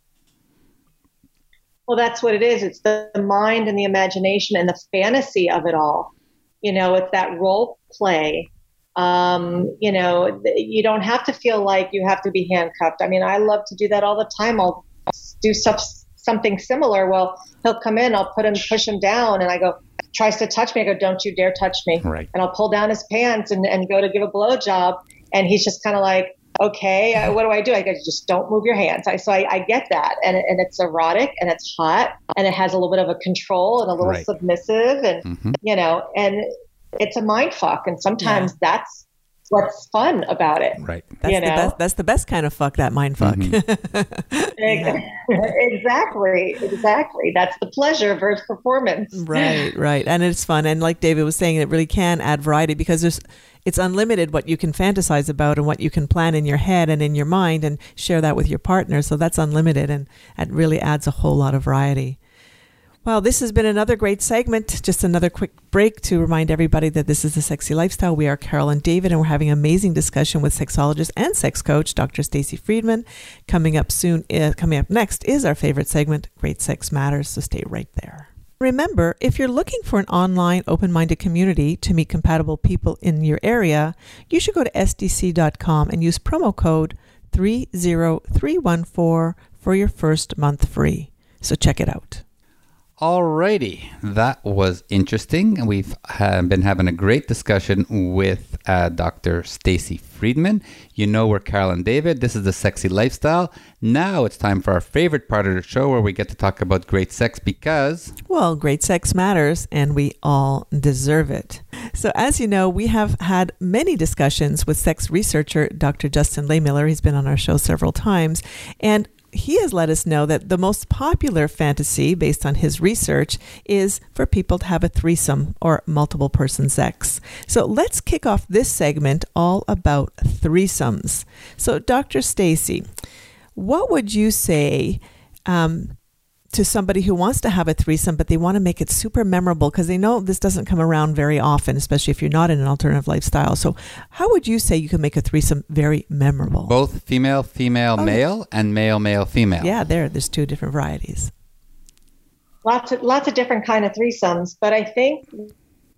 Well, that's what it is. It's the mind and the imagination and the fantasy of it all. You know, it's that role play. Um, you know, you don't have to feel like you have to be handcuffed. I mean, I love to do that all the time. I'll do stuff, something similar. Well, he'll come in, I'll put him, push him down, and I go, tries to touch me. I go, don't you dare touch me. Right. And I'll pull down his pants and, and go to give a blow job. And he's just kind of like, okay, uh, what do I do? I go, just don't move your hands. I, so I, I get that. And, and it's erotic and it's hot and it has a little bit of a control and a little right. submissive and, mm-hmm. you know, and it's a mind fuck. And sometimes yeah. that's what's fun about it. Right. That's you the know? best. That's the best kind of fuck. That mind fuck. Mm-hmm. exactly. Exactly. That's the pleasure versus performance. Right. Right. And it's fun. And like David was saying, it really can add variety because there's it's unlimited what you can fantasize about and what you can plan in your head and in your mind and share that with your partner. So that's unlimited and it really adds a whole lot of variety. Well, this has been another great segment. Just another quick break to remind everybody that this is the Sexy Lifestyle. We are Carol and David, and we're having an amazing discussion with sexologist and sex coach Dr. Stacy Friedman. Coming up soon, uh, coming up next is our favorite segment, Great Sex Matters. So stay right there. Remember, if you're looking for an online open minded community to meet compatible people in your area, you should go to sdc.com and use promo code 30314 for your first month free. So check it out. Alrighty, that was interesting, and we've uh, been having a great discussion with uh, Dr. Stacy Friedman. You know we're Carol and David. This is the Sexy Lifestyle. Now it's time for our favorite part of the show, where we get to talk about great sex because well, great sex matters, and we all deserve it. So, as you know, we have had many discussions with sex researcher Dr. Justin Lehmiller. He's been on our show several times, and he has let us know that the most popular fantasy, based on his research, is for people to have a threesome or multiple person sex. So let's kick off this segment all about threesomes. So, Dr. Stacy, what would you say um, to somebody who wants to have a threesome, but they want to make it super memorable because they know this doesn't come around very often, especially if you're not in an alternative lifestyle. So, how would you say you can make a threesome very memorable? Both female, female, oh. male, and male, male, female. Yeah, there. There's two different varieties. Lots of lots of different kind of threesomes, but I think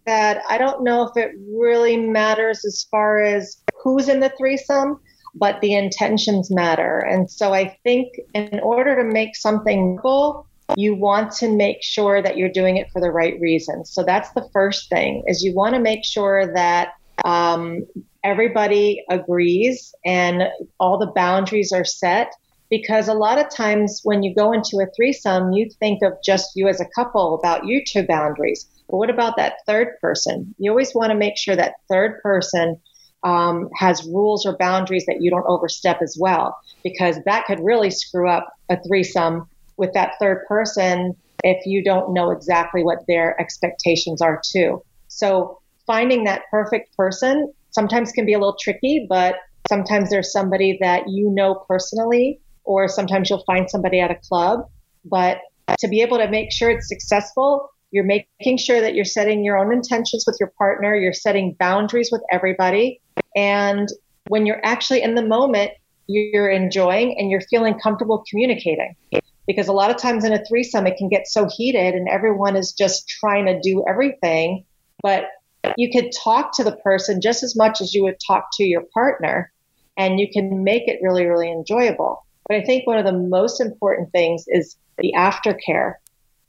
that I don't know if it really matters as far as who's in the threesome but the intentions matter. And so I think in order to make something cool, you want to make sure that you're doing it for the right reasons. So that's the first thing is you want to make sure that um, everybody agrees and all the boundaries are set because a lot of times when you go into a threesome, you think of just you as a couple about your two boundaries. But what about that third person? You always want to make sure that third person um, has rules or boundaries that you don't overstep as well, because that could really screw up a threesome with that third person if you don't know exactly what their expectations are too. So finding that perfect person sometimes can be a little tricky, but sometimes there's somebody that you know personally, or sometimes you'll find somebody at a club. But to be able to make sure it's successful, you're making sure that you're setting your own intentions with your partner, you're setting boundaries with everybody. And when you're actually in the moment, you're enjoying and you're feeling comfortable communicating. Because a lot of times in a threesome, it can get so heated and everyone is just trying to do everything. But you could talk to the person just as much as you would talk to your partner, and you can make it really, really enjoyable. But I think one of the most important things is the aftercare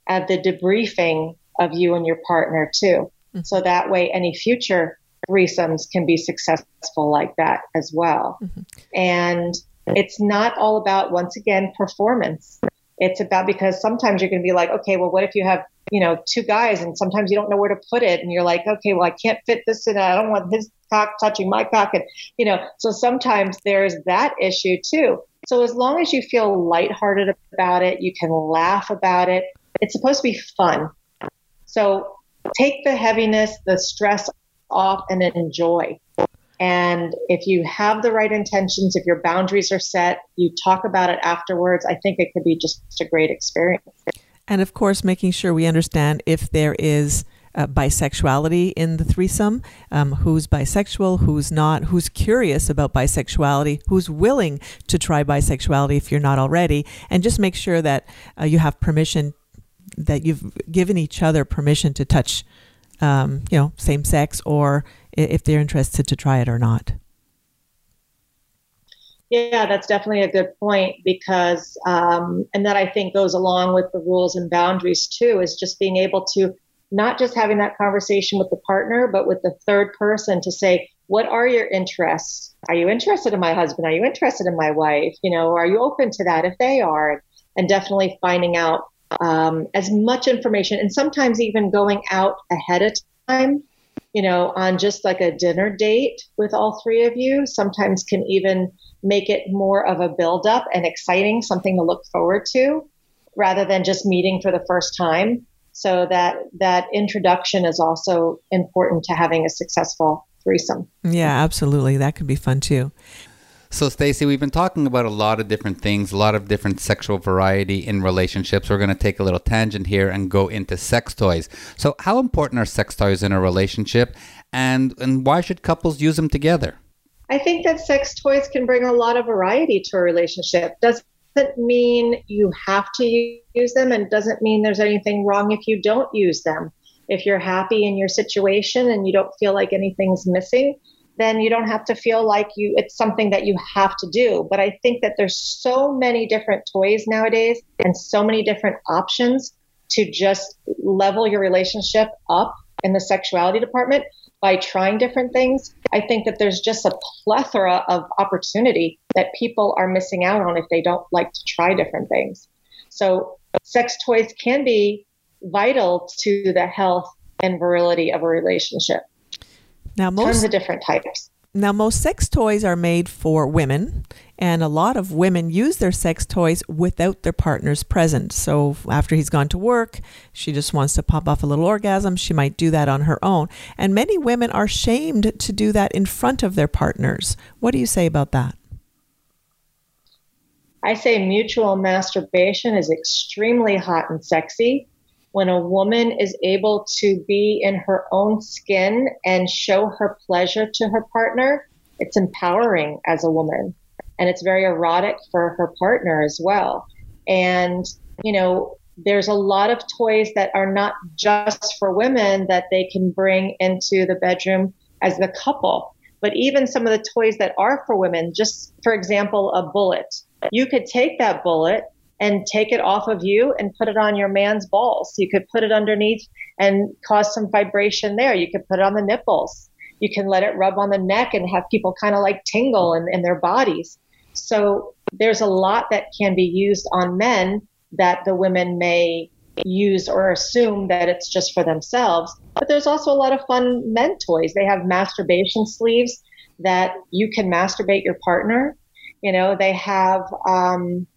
and the debriefing of you and your partner too. Mm-hmm. So that way, any future threesomes can be successful like that as well. Mm-hmm. And it's not all about, once again, performance. It's about because sometimes you're going to be like, okay, well, what if you have, you know, two guys and sometimes you don't know where to put it and you're like, okay, well, I can't fit this in. I don't want his cock touching my cock. And, you know, so sometimes there's that issue too. So as long as you feel lighthearted about it, you can laugh about it. It's supposed to be fun. So take the heaviness, the stress off and enjoy. And if you have the right intentions, if your boundaries are set, you talk about it afterwards, I think it could be just a great experience. And of course, making sure we understand if there is uh, bisexuality in the threesome, um, who's bisexual, who's not, who's curious about bisexuality, who's willing to try bisexuality if you're not already, and just make sure that uh, you have permission, that you've given each other permission to touch, um, you know, same sex or if they're interested to try it or not. Yeah, that's definitely a good point because, um, and that I think goes along with the rules and boundaries too, is just being able to not just having that conversation with the partner, but with the third person to say, what are your interests? Are you interested in my husband? Are you interested in my wife? You know, are you open to that if they are? And definitely finding out um, as much information and sometimes even going out ahead of time you know, on just like a dinner date with all three of you, sometimes can even make it more of a build up and exciting, something to look forward to rather than just meeting for the first time. So that that introduction is also important to having a successful threesome. Yeah, absolutely. That could be fun too. So, Stacy, we've been talking about a lot of different things, a lot of different sexual variety in relationships. We're going to take a little tangent here and go into sex toys. So, how important are sex toys in a relationship, and and why should couples use them together? I think that sex toys can bring a lot of variety to a relationship. Doesn't mean you have to use them, and doesn't mean there's anything wrong if you don't use them. If you're happy in your situation and you don't feel like anything's missing, then you don't have to feel like you it's something that you have to do. But i think that there's so many different toys nowadays and so many different options to just level your relationship up in the sexuality department by trying different things. I think that there's just a plethora of opportunity that people are missing out on if they don't like to try different things. So sex toys can be vital to the health and virility of a relationship now, most tons of different types. Now, most sex toys are made for women, and a lot of women use their sex toys without their partners present. So, after he's gone to work, she just wants to pop off a little orgasm. She might do that on her own. And many women are shamed to do that in front of their partners. What do you say about that? I say mutual masturbation is extremely hot and sexy when a woman is able to be in her own skin and show her pleasure to her partner, it's empowering as a woman. And it's very erotic for her partner as well. And, you know, there's a lot of toys that are not just for women that they can bring into the bedroom as the couple. But even some of the toys that are for women, just for example, a bullet. You could take that bullet and take it off of you and put it on your man's balls. You could put it underneath and cause some vibration there. You could put it on the nipples. You can let it rub on the neck and have people kind of like tingle in, in their bodies. So there's a lot that can be used on men that the women may use or assume that it's just for themselves. But there's also a lot of fun men toys. They have masturbation sleeves that you can masturbate your partner. You know, they have um,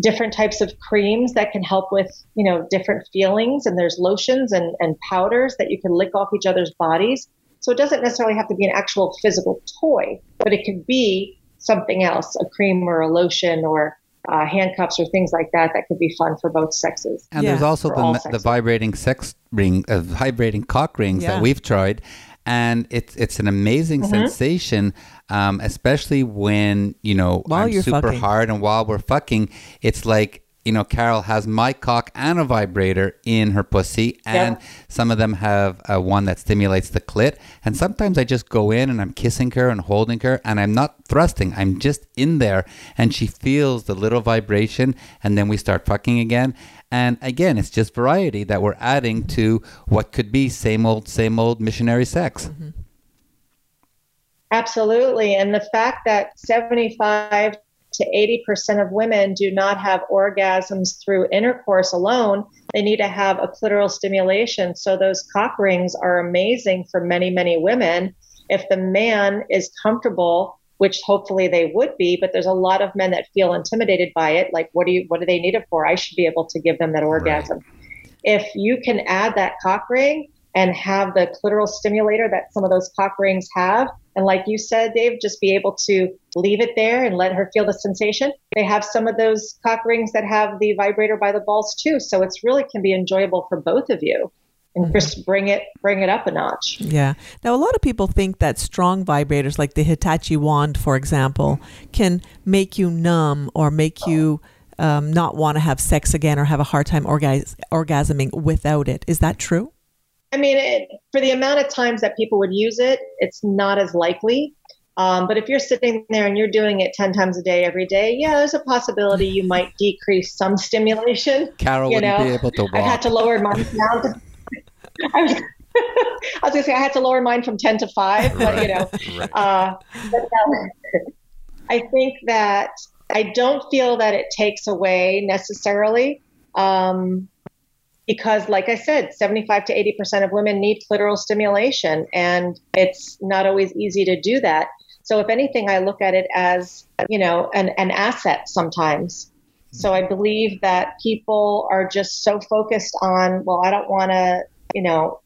different types of creams that can help with, you know, different feelings. And there's lotions and, and powders that you can lick off each other's bodies. So it doesn't necessarily have to be an actual physical toy, but it could be something else, a cream or a lotion or uh, handcuffs or things like that that could be fun for both sexes. And there's also the, the vibrating sex ring, uh, vibrating cock rings Yeah. that we've tried, and it's it's an amazing Mm-hmm. sensation, um, especially when you know While I'm super fucking. hard and while we're fucking, it's like. You know, Carol has my cock and a vibrator in her pussy, and Yeah. some of them have uh, one that stimulates the clit. And sometimes I just go in and I'm kissing her and holding her, and I'm not thrusting. I'm just in there, and she feels the little vibration, and then we start fucking again. And again, it's just variety that we're adding to what could be same old, same old missionary sex. Absolutely. And the fact that 75 to 80% of women do not have orgasms through intercourse alone, they need to have a clitoral stimulation. So those cock rings are amazing for many, many women. If the man is comfortable, which hopefully they would be, but there's a lot of men that feel intimidated by it. Like, what do you, what do they need it for? I should be able to give them that orgasm. If you can add that cock ring and have the clitoral stimulator that some of those cock rings have, and like you said, Dave, just be able to leave it there and let her feel the sensation. They have some of those cock rings that have the vibrator by the balls too, so it's really can be enjoyable for both of you, and just bring it bring it up a notch. Yeah. Now, a lot of people think that strong vibrators, like the Hitachi wand, for example, can make you numb or make you um, not want to have sex again or have a hard time orgas- orgasming without it. Is that true? I mean, it, for the amount of times that people would use it, it's not as likely. Um, but if you're sitting there and you're doing it 10 times a day every day, yeah, there's a possibility you might decrease some stimulation. Carol You wouldn't know, be able to I've had to lower mine down. To, I was, I was going to say I had to lower mine from 10 to 5, but you know, uh, but, I think that I don't feel that it takes away necessarily. Um, because, like I said, 75 to 80% of women need clitoral stimulation, and it's not always easy to do that. So, if anything, I look at it as, you know, an, an asset sometimes. So, I believe that people are just so focused on, well, I don't want to, you know,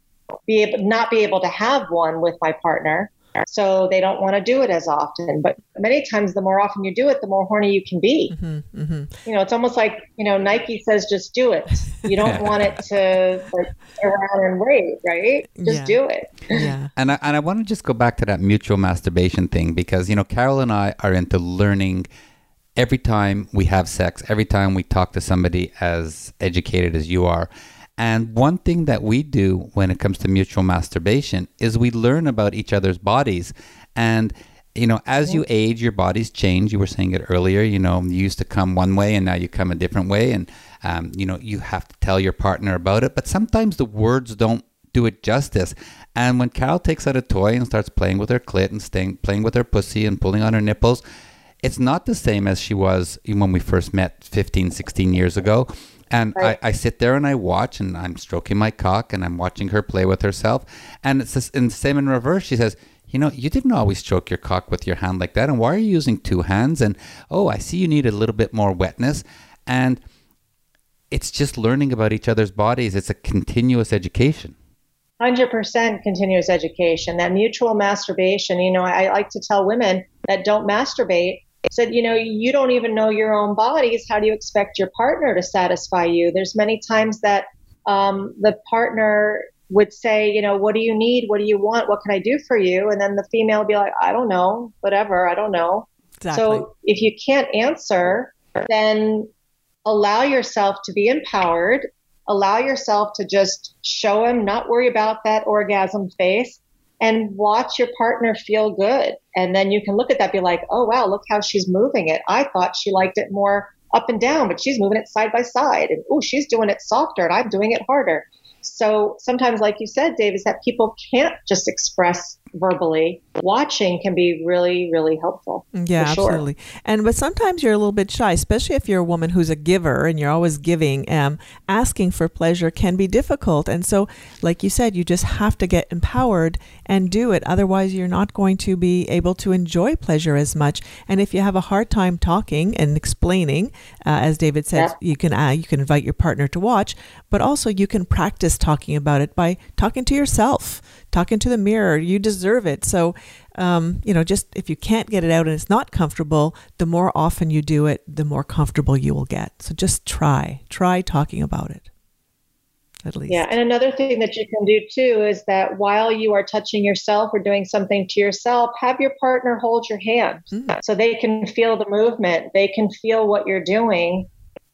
be able, not be able to have one with my partner. So they don't want to do it as often. But many times, the more often you do it, the more horny you can be. Mm-hmm. mm-hmm. You know, it's almost like, you know, Nike says just do it. You don't want it to like sit around and wait, right? Just Yeah. do it. Yeah. And I, and I want to just go back to that mutual masturbation thing because, you know, Carol and I are into learning every time we have sex, every time we talk to somebody as educated as you are. And one thing that we do when it comes to mutual masturbation is we learn about each other's bodies. And, you know, as you age, your bodies change. You were saying it earlier, you know, you used to come one way and now you come a different way. And, um, you know, you have to tell your partner about it. But sometimes the words don't do it justice. And when Carol takes out a toy and starts playing with her clit and staying, playing with her pussy and pulling on her nipples, it's not the same as she was when we first met 15, 16 years ago. And Right. I, I sit there and I watch and I'm stroking my cock and I'm watching her play with herself. And it's this, and the same in reverse. She says, you know, you didn't always stroke your cock with your hand like that. And why are you using two hands? And oh, I see you need a little bit more wetness. And it's just learning about each other's bodies. It's a continuous education. 100% continuous education, that mutual masturbation. You know, I, I like to tell women that don't masturbate, said, you know, you don't even know your own bodies. How do you expect your partner to satisfy you? There's many times that um, the partner would say, you know, what do you need? What do you want? What can I do for you? And then the female would be like, I don't know, whatever, I don't know. Exactly. So if you can't answer, then allow yourself to be empowered. Allow yourself to just show him, not worry about that orgasm face, and watch your partner feel good. And then you can look at that, be like, oh, wow, look how she's moving it. I thought she liked it more up and down, but she's moving it side by side. And oh, she's doing it softer, and I'm doing it harder. So sometimes, like you said, Dave, is that people can't just express verbally watching can be really, really helpful. Yeah, sure. absolutely. And but sometimes you're a little bit shy, especially if you're a woman who's a giver and you're always giving. Um, asking for pleasure can be difficult, and so, like you said, you just have to get empowered and do it. Otherwise, you're not going to be able to enjoy pleasure as much. And if you have a hard time talking and explaining, uh, as David said, Yeah. you can uh, you can invite your partner to watch, but also you can practice talking about it by talking to yourself, talking to the mirror. You deserve it. So, um, you know, just if you can't get it out and it's not comfortable, the more often you do it, the more comfortable you will get. So just try, try talking about it. At least. Yeah, and another thing that you can do too is that while you are touching yourself or doing something to yourself, have your partner hold your hand Mm. so they can feel the movement, they can feel what you're doing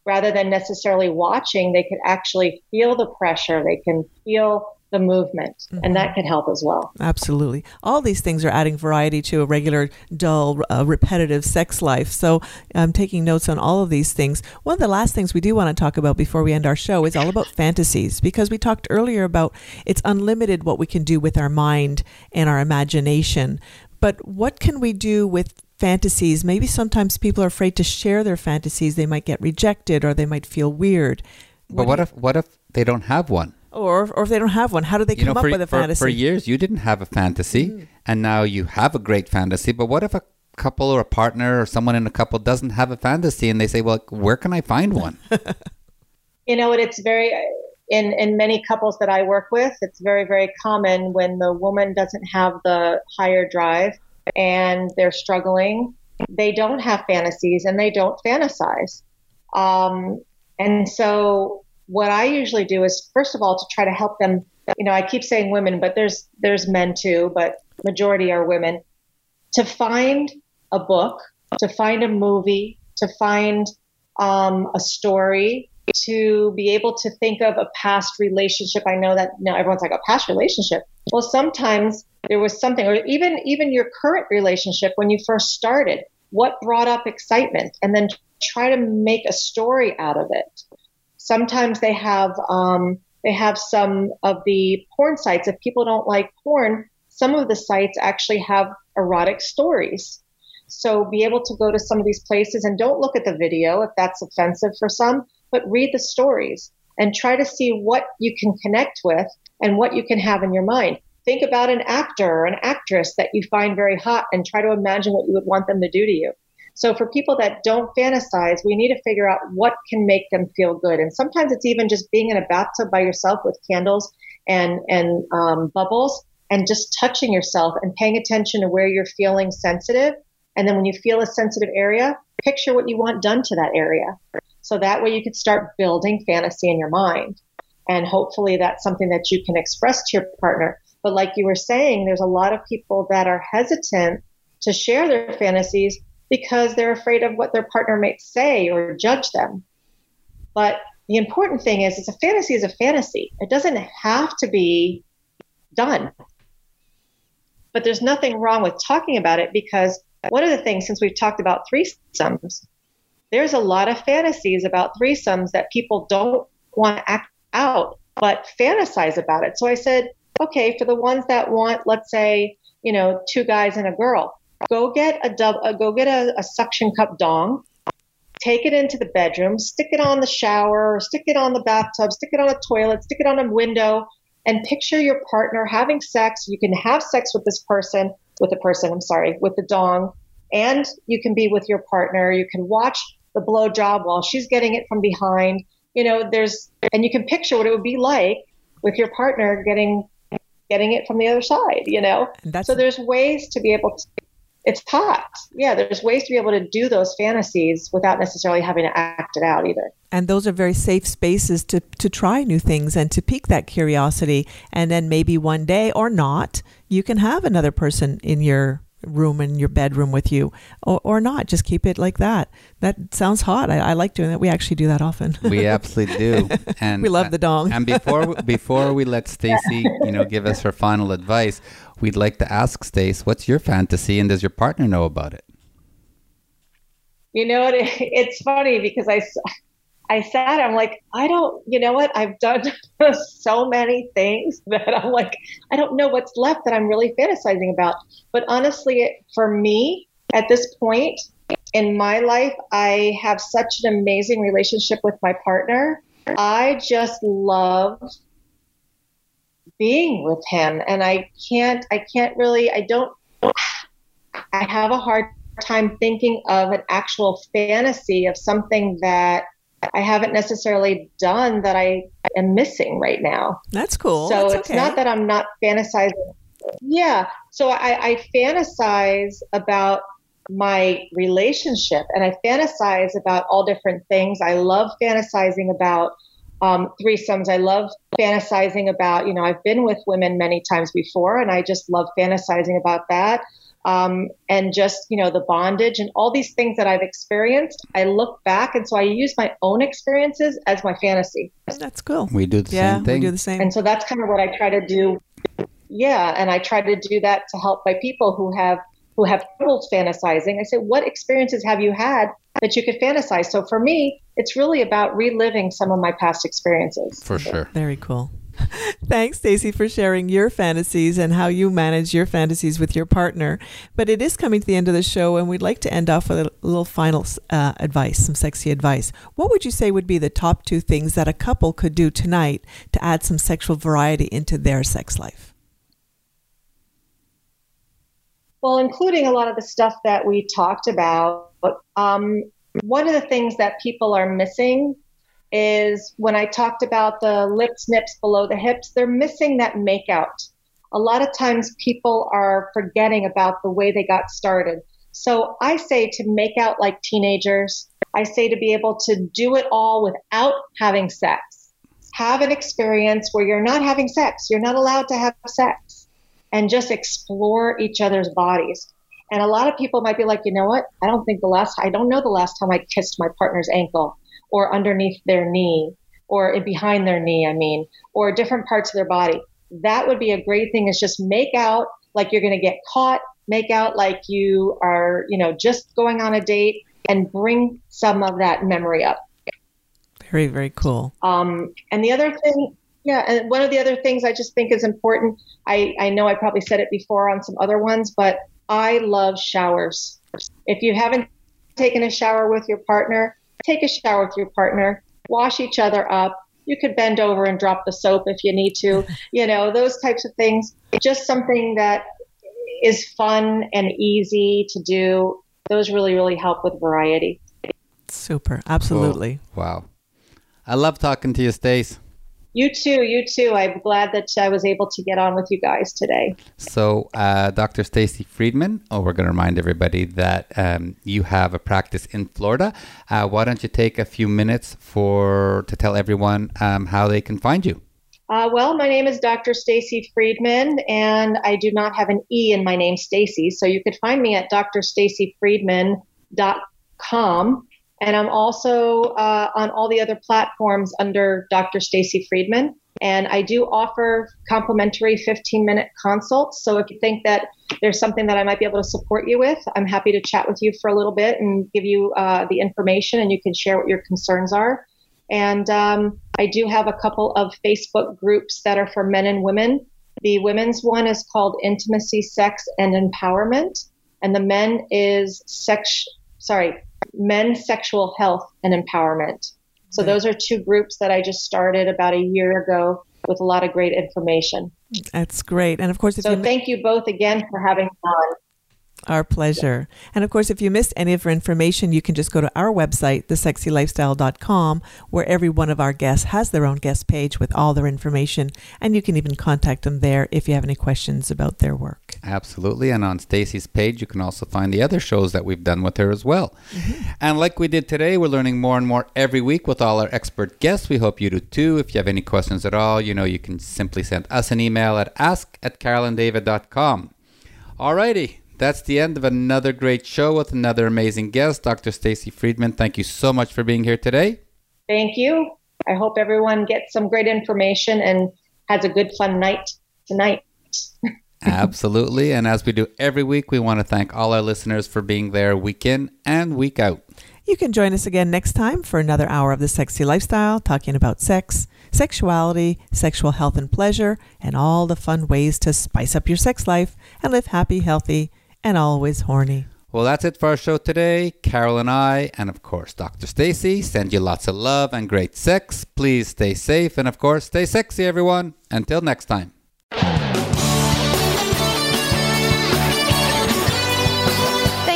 rather than necessarily watching. They can actually feel the pressure, they can feel the movement, and that can help as well. Absolutely. All these things are adding variety to a regular, dull, uh, repetitive sex life. So I'm taking notes on all of these things. One of the last things we do want to talk about before we end our show is all about fantasies because we talked earlier about it's unlimited what we can do with our mind and our imagination. But what can we do with fantasies? Maybe sometimes people are afraid to share their fantasies. They might get rejected or they might feel weird. But what if what if they don't have one? Or, or if they don't have one, how do they You come know, up for, with a for, fantasy? for years you didn't have a fantasy, and now you have a great fantasy. But what if a couple or a partner or someone in a couple doesn't have a fantasy, and they say, "Well, where can I find one?" You know, it's very in in many couples that I work with, it's very very common when the woman doesn't have the higher drive and they're struggling, they don't have fantasies and they don't fantasize. Um, and so what I usually do is first of all to try to help them, you know, I keep saying women, but there's there's men too, but majority are women, to find a book, to find a movie, to find um, a story, to be able to think of a past relationship. I know that know, everyone's like a past relationship. Well, sometimes there was something, or even even your current relationship when you first started. What brought up excitement, and then try to make a story out of it. Sometimes they have um, they have some of the porn sites. If people don't like porn, some of the sites actually have erotic stories. So be able to go to some of these places and don't look at the video if that's offensive for some, but read the stories and try to see what you can connect with and what you can have in your mind. Think about an actor or an actress that you find very hot and try to imagine what you would want them to do to you. So for people that don't fantasize, we need to figure out what can make them feel good. And sometimes it's even just being in a bathtub by yourself with candles and and um, bubbles and just touching yourself and paying attention to where you're feeling sensitive. And then when you feel a sensitive area, picture what you want done to that area. So that way you could start building fantasy in your mind. And hopefully that's something that you can express to your partner. But like you were saying, there's a lot of people that are hesitant to share their fantasies because they're afraid of what their partner might say or judge them. But the important thing is, it's a fantasy is a fantasy. It doesn't have to be done. But there's nothing wrong with talking about it because one of the things, since we've talked about threesomes, there's a lot of fantasies about threesomes that people don't want to act out, but fantasize about it. So I said, okay, for the ones that want, let's say, you know, two guys and a girl, go get a dub, uh, go get a, a suction cup dong, take it into the bedroom, stick it on the shower, stick it on the bathtub, stick it on a toilet, stick it on a window, and picture your partner having sex. You can have sex with this person, with the person, I'm sorry, with the dong, and you can be with your partner. You can watch the blow job while she's getting it from behind. You know, there's, and you can picture what it would be like with your partner getting getting it from the other side. You know, so there's ways to be able to. It's hot. Yeah, there's ways to be able to do those fantasies without necessarily having to act it out either. and those are very safe spaces to to try new things and to pique that curiosity. And then maybe one day or not you can have another person in your room in your bedroom with you or, or not. Just keep it like that. That sounds hot. I, I like doing that. We actually do that often. We absolutely do, and We love the dong. And before before we let Stacy, you know, give us her final advice, we'd like to ask Stace, what's your fantasy, and does your partner know about it? You know, it, it's funny because I, I sat, I'm like, I don't, you know what? I've done so many things that I'm like, I don't know what's left that I'm really fantasizing about. But honestly, for me, at this point in my life, I have such an amazing relationship with my partner. I just love being with him and I can't I can't really I don't I have a hard time thinking of an actual fantasy of something that I haven't necessarily done that I am missing right now. That's cool. So That's it's okay. not that I'm not fantasizing. Yeah. So I, I fantasize about my relationship and I fantasize about all different things. I love fantasizing about um, threesomes. I love fantasizing about, you know, I've been with women many times before and I just love fantasizing about that um, and just you know the bondage and all these things that I've experienced. I look back, and so I use my own experiences as my fantasy. That's cool. We do the yeah, same thing. we do the same. And so that's kind of what I try to do. Yeah, and I try to do that to help my people who have who have trouble fantasizing. I say, what experiences have you had that you could fantasize? So for me, it's really about reliving some of my past experiences. For sure. Very cool. Thanks, Stacy, for sharing your fantasies and how you manage your fantasies with your partner. But it is coming to the end of the show, and we'd like to end off with a little final uh, advice, some sexy advice. What would you say would be the top two things that a couple could do tonight to add some sexual variety into their sex life? Well, including a lot of the stuff that we talked about. Um, one of the things that people are missing is when I talked about the lips, nips below the hips, they're missing that makeout. A lot of times people are forgetting about the way they got started. So I say to make out like teenagers. I say to be able to do it all without having sex. Have an experience where you're not having sex. You're not allowed to have sex and just explore each other's bodies. And a lot of people might be like, you know what? I don't think the last, I don't know the last time I kissed my partner's ankle or underneath their knee or behind their knee, I mean, or different parts of their body. That would be a great thing is just make out like you're going to get caught, make out like you are, you know, just going on a date and bring some of that memory up. Very, very cool. Um, and the other thing, yeah, and one of the other things I just think is important, I, I know I probably said it before on some other ones, but I love showers. If you haven't taken a shower with your partner, take a shower with your partner, wash each other up. You could bend over and drop the soap if you need to, you know, those types of things. Just something that is fun and easy to do. Those really, really help with variety. Super. Absolutely. Cool. Wow. I love talking to you, Stace. You too, you too. I'm glad that I was able to get on with you guys today. So, uh, Dr. Stacy Friedman, oh, we're going to remind everybody that um, you have a practice in Florida. Uh, why don't you take a few minutes for to tell everyone um, how they can find you? Uh, well, my name is Dr. Stacy Friedman, and I do not have an E in my name, Stacy. So you could find me at drstacyfriedman.com. And I'm also uh, on all the other platforms under Dr. Stacy Friedman. And I do offer complimentary 15 minute consults. So if you think that there's something that I might be able to support you with, I'm happy to chat with you for a little bit and give you uh, the information and you can share what your concerns are. And um, I do have a couple of Facebook groups that are for men and women. The women's one is called Intimacy, Sex, and Empowerment. And the men is sex, sorry, men's sexual health and empowerment. So those are two groups that I just started about a year ago with a lot of great information. That's great. And of course, so you thank you both again for having me on. Our pleasure. And of course, if you missed any of our information, you can just go to our website, thesexylifestyle.com, where every one of our guests has their own guest page with all their information. And you can even contact them there if you have any questions about their work. Absolutely. And on Stacy's page, you can also find the other shows that we've done with her as well. Mm-hmm. And like we did today, we're learning more and more every week with all our expert guests. We hope you do too. If you have any questions at all, you know, you can simply send us an email at ask at carolanddavid.com. All Alrighty. That's the end of another great show with another amazing guest, Dr. Stacy Friedman. Thank you so much for being here today. Thank you. I hope everyone gets some great information and has a good fun night tonight. Absolutely. And as we do every week, we want to thank all our listeners for being there week in and week out. You can join us again next time for another hour of the sexy lifestyle, talking about sex, sexuality, sexual health and pleasure, and all the fun ways to spice up your sex life and live happy, healthy, and always horny. Well, that's it for our show today. Carol and I, and of course, Dr. Stacy, send you lots of love and great sex. Please stay safe and, of course, stay sexy, everyone. Until next time.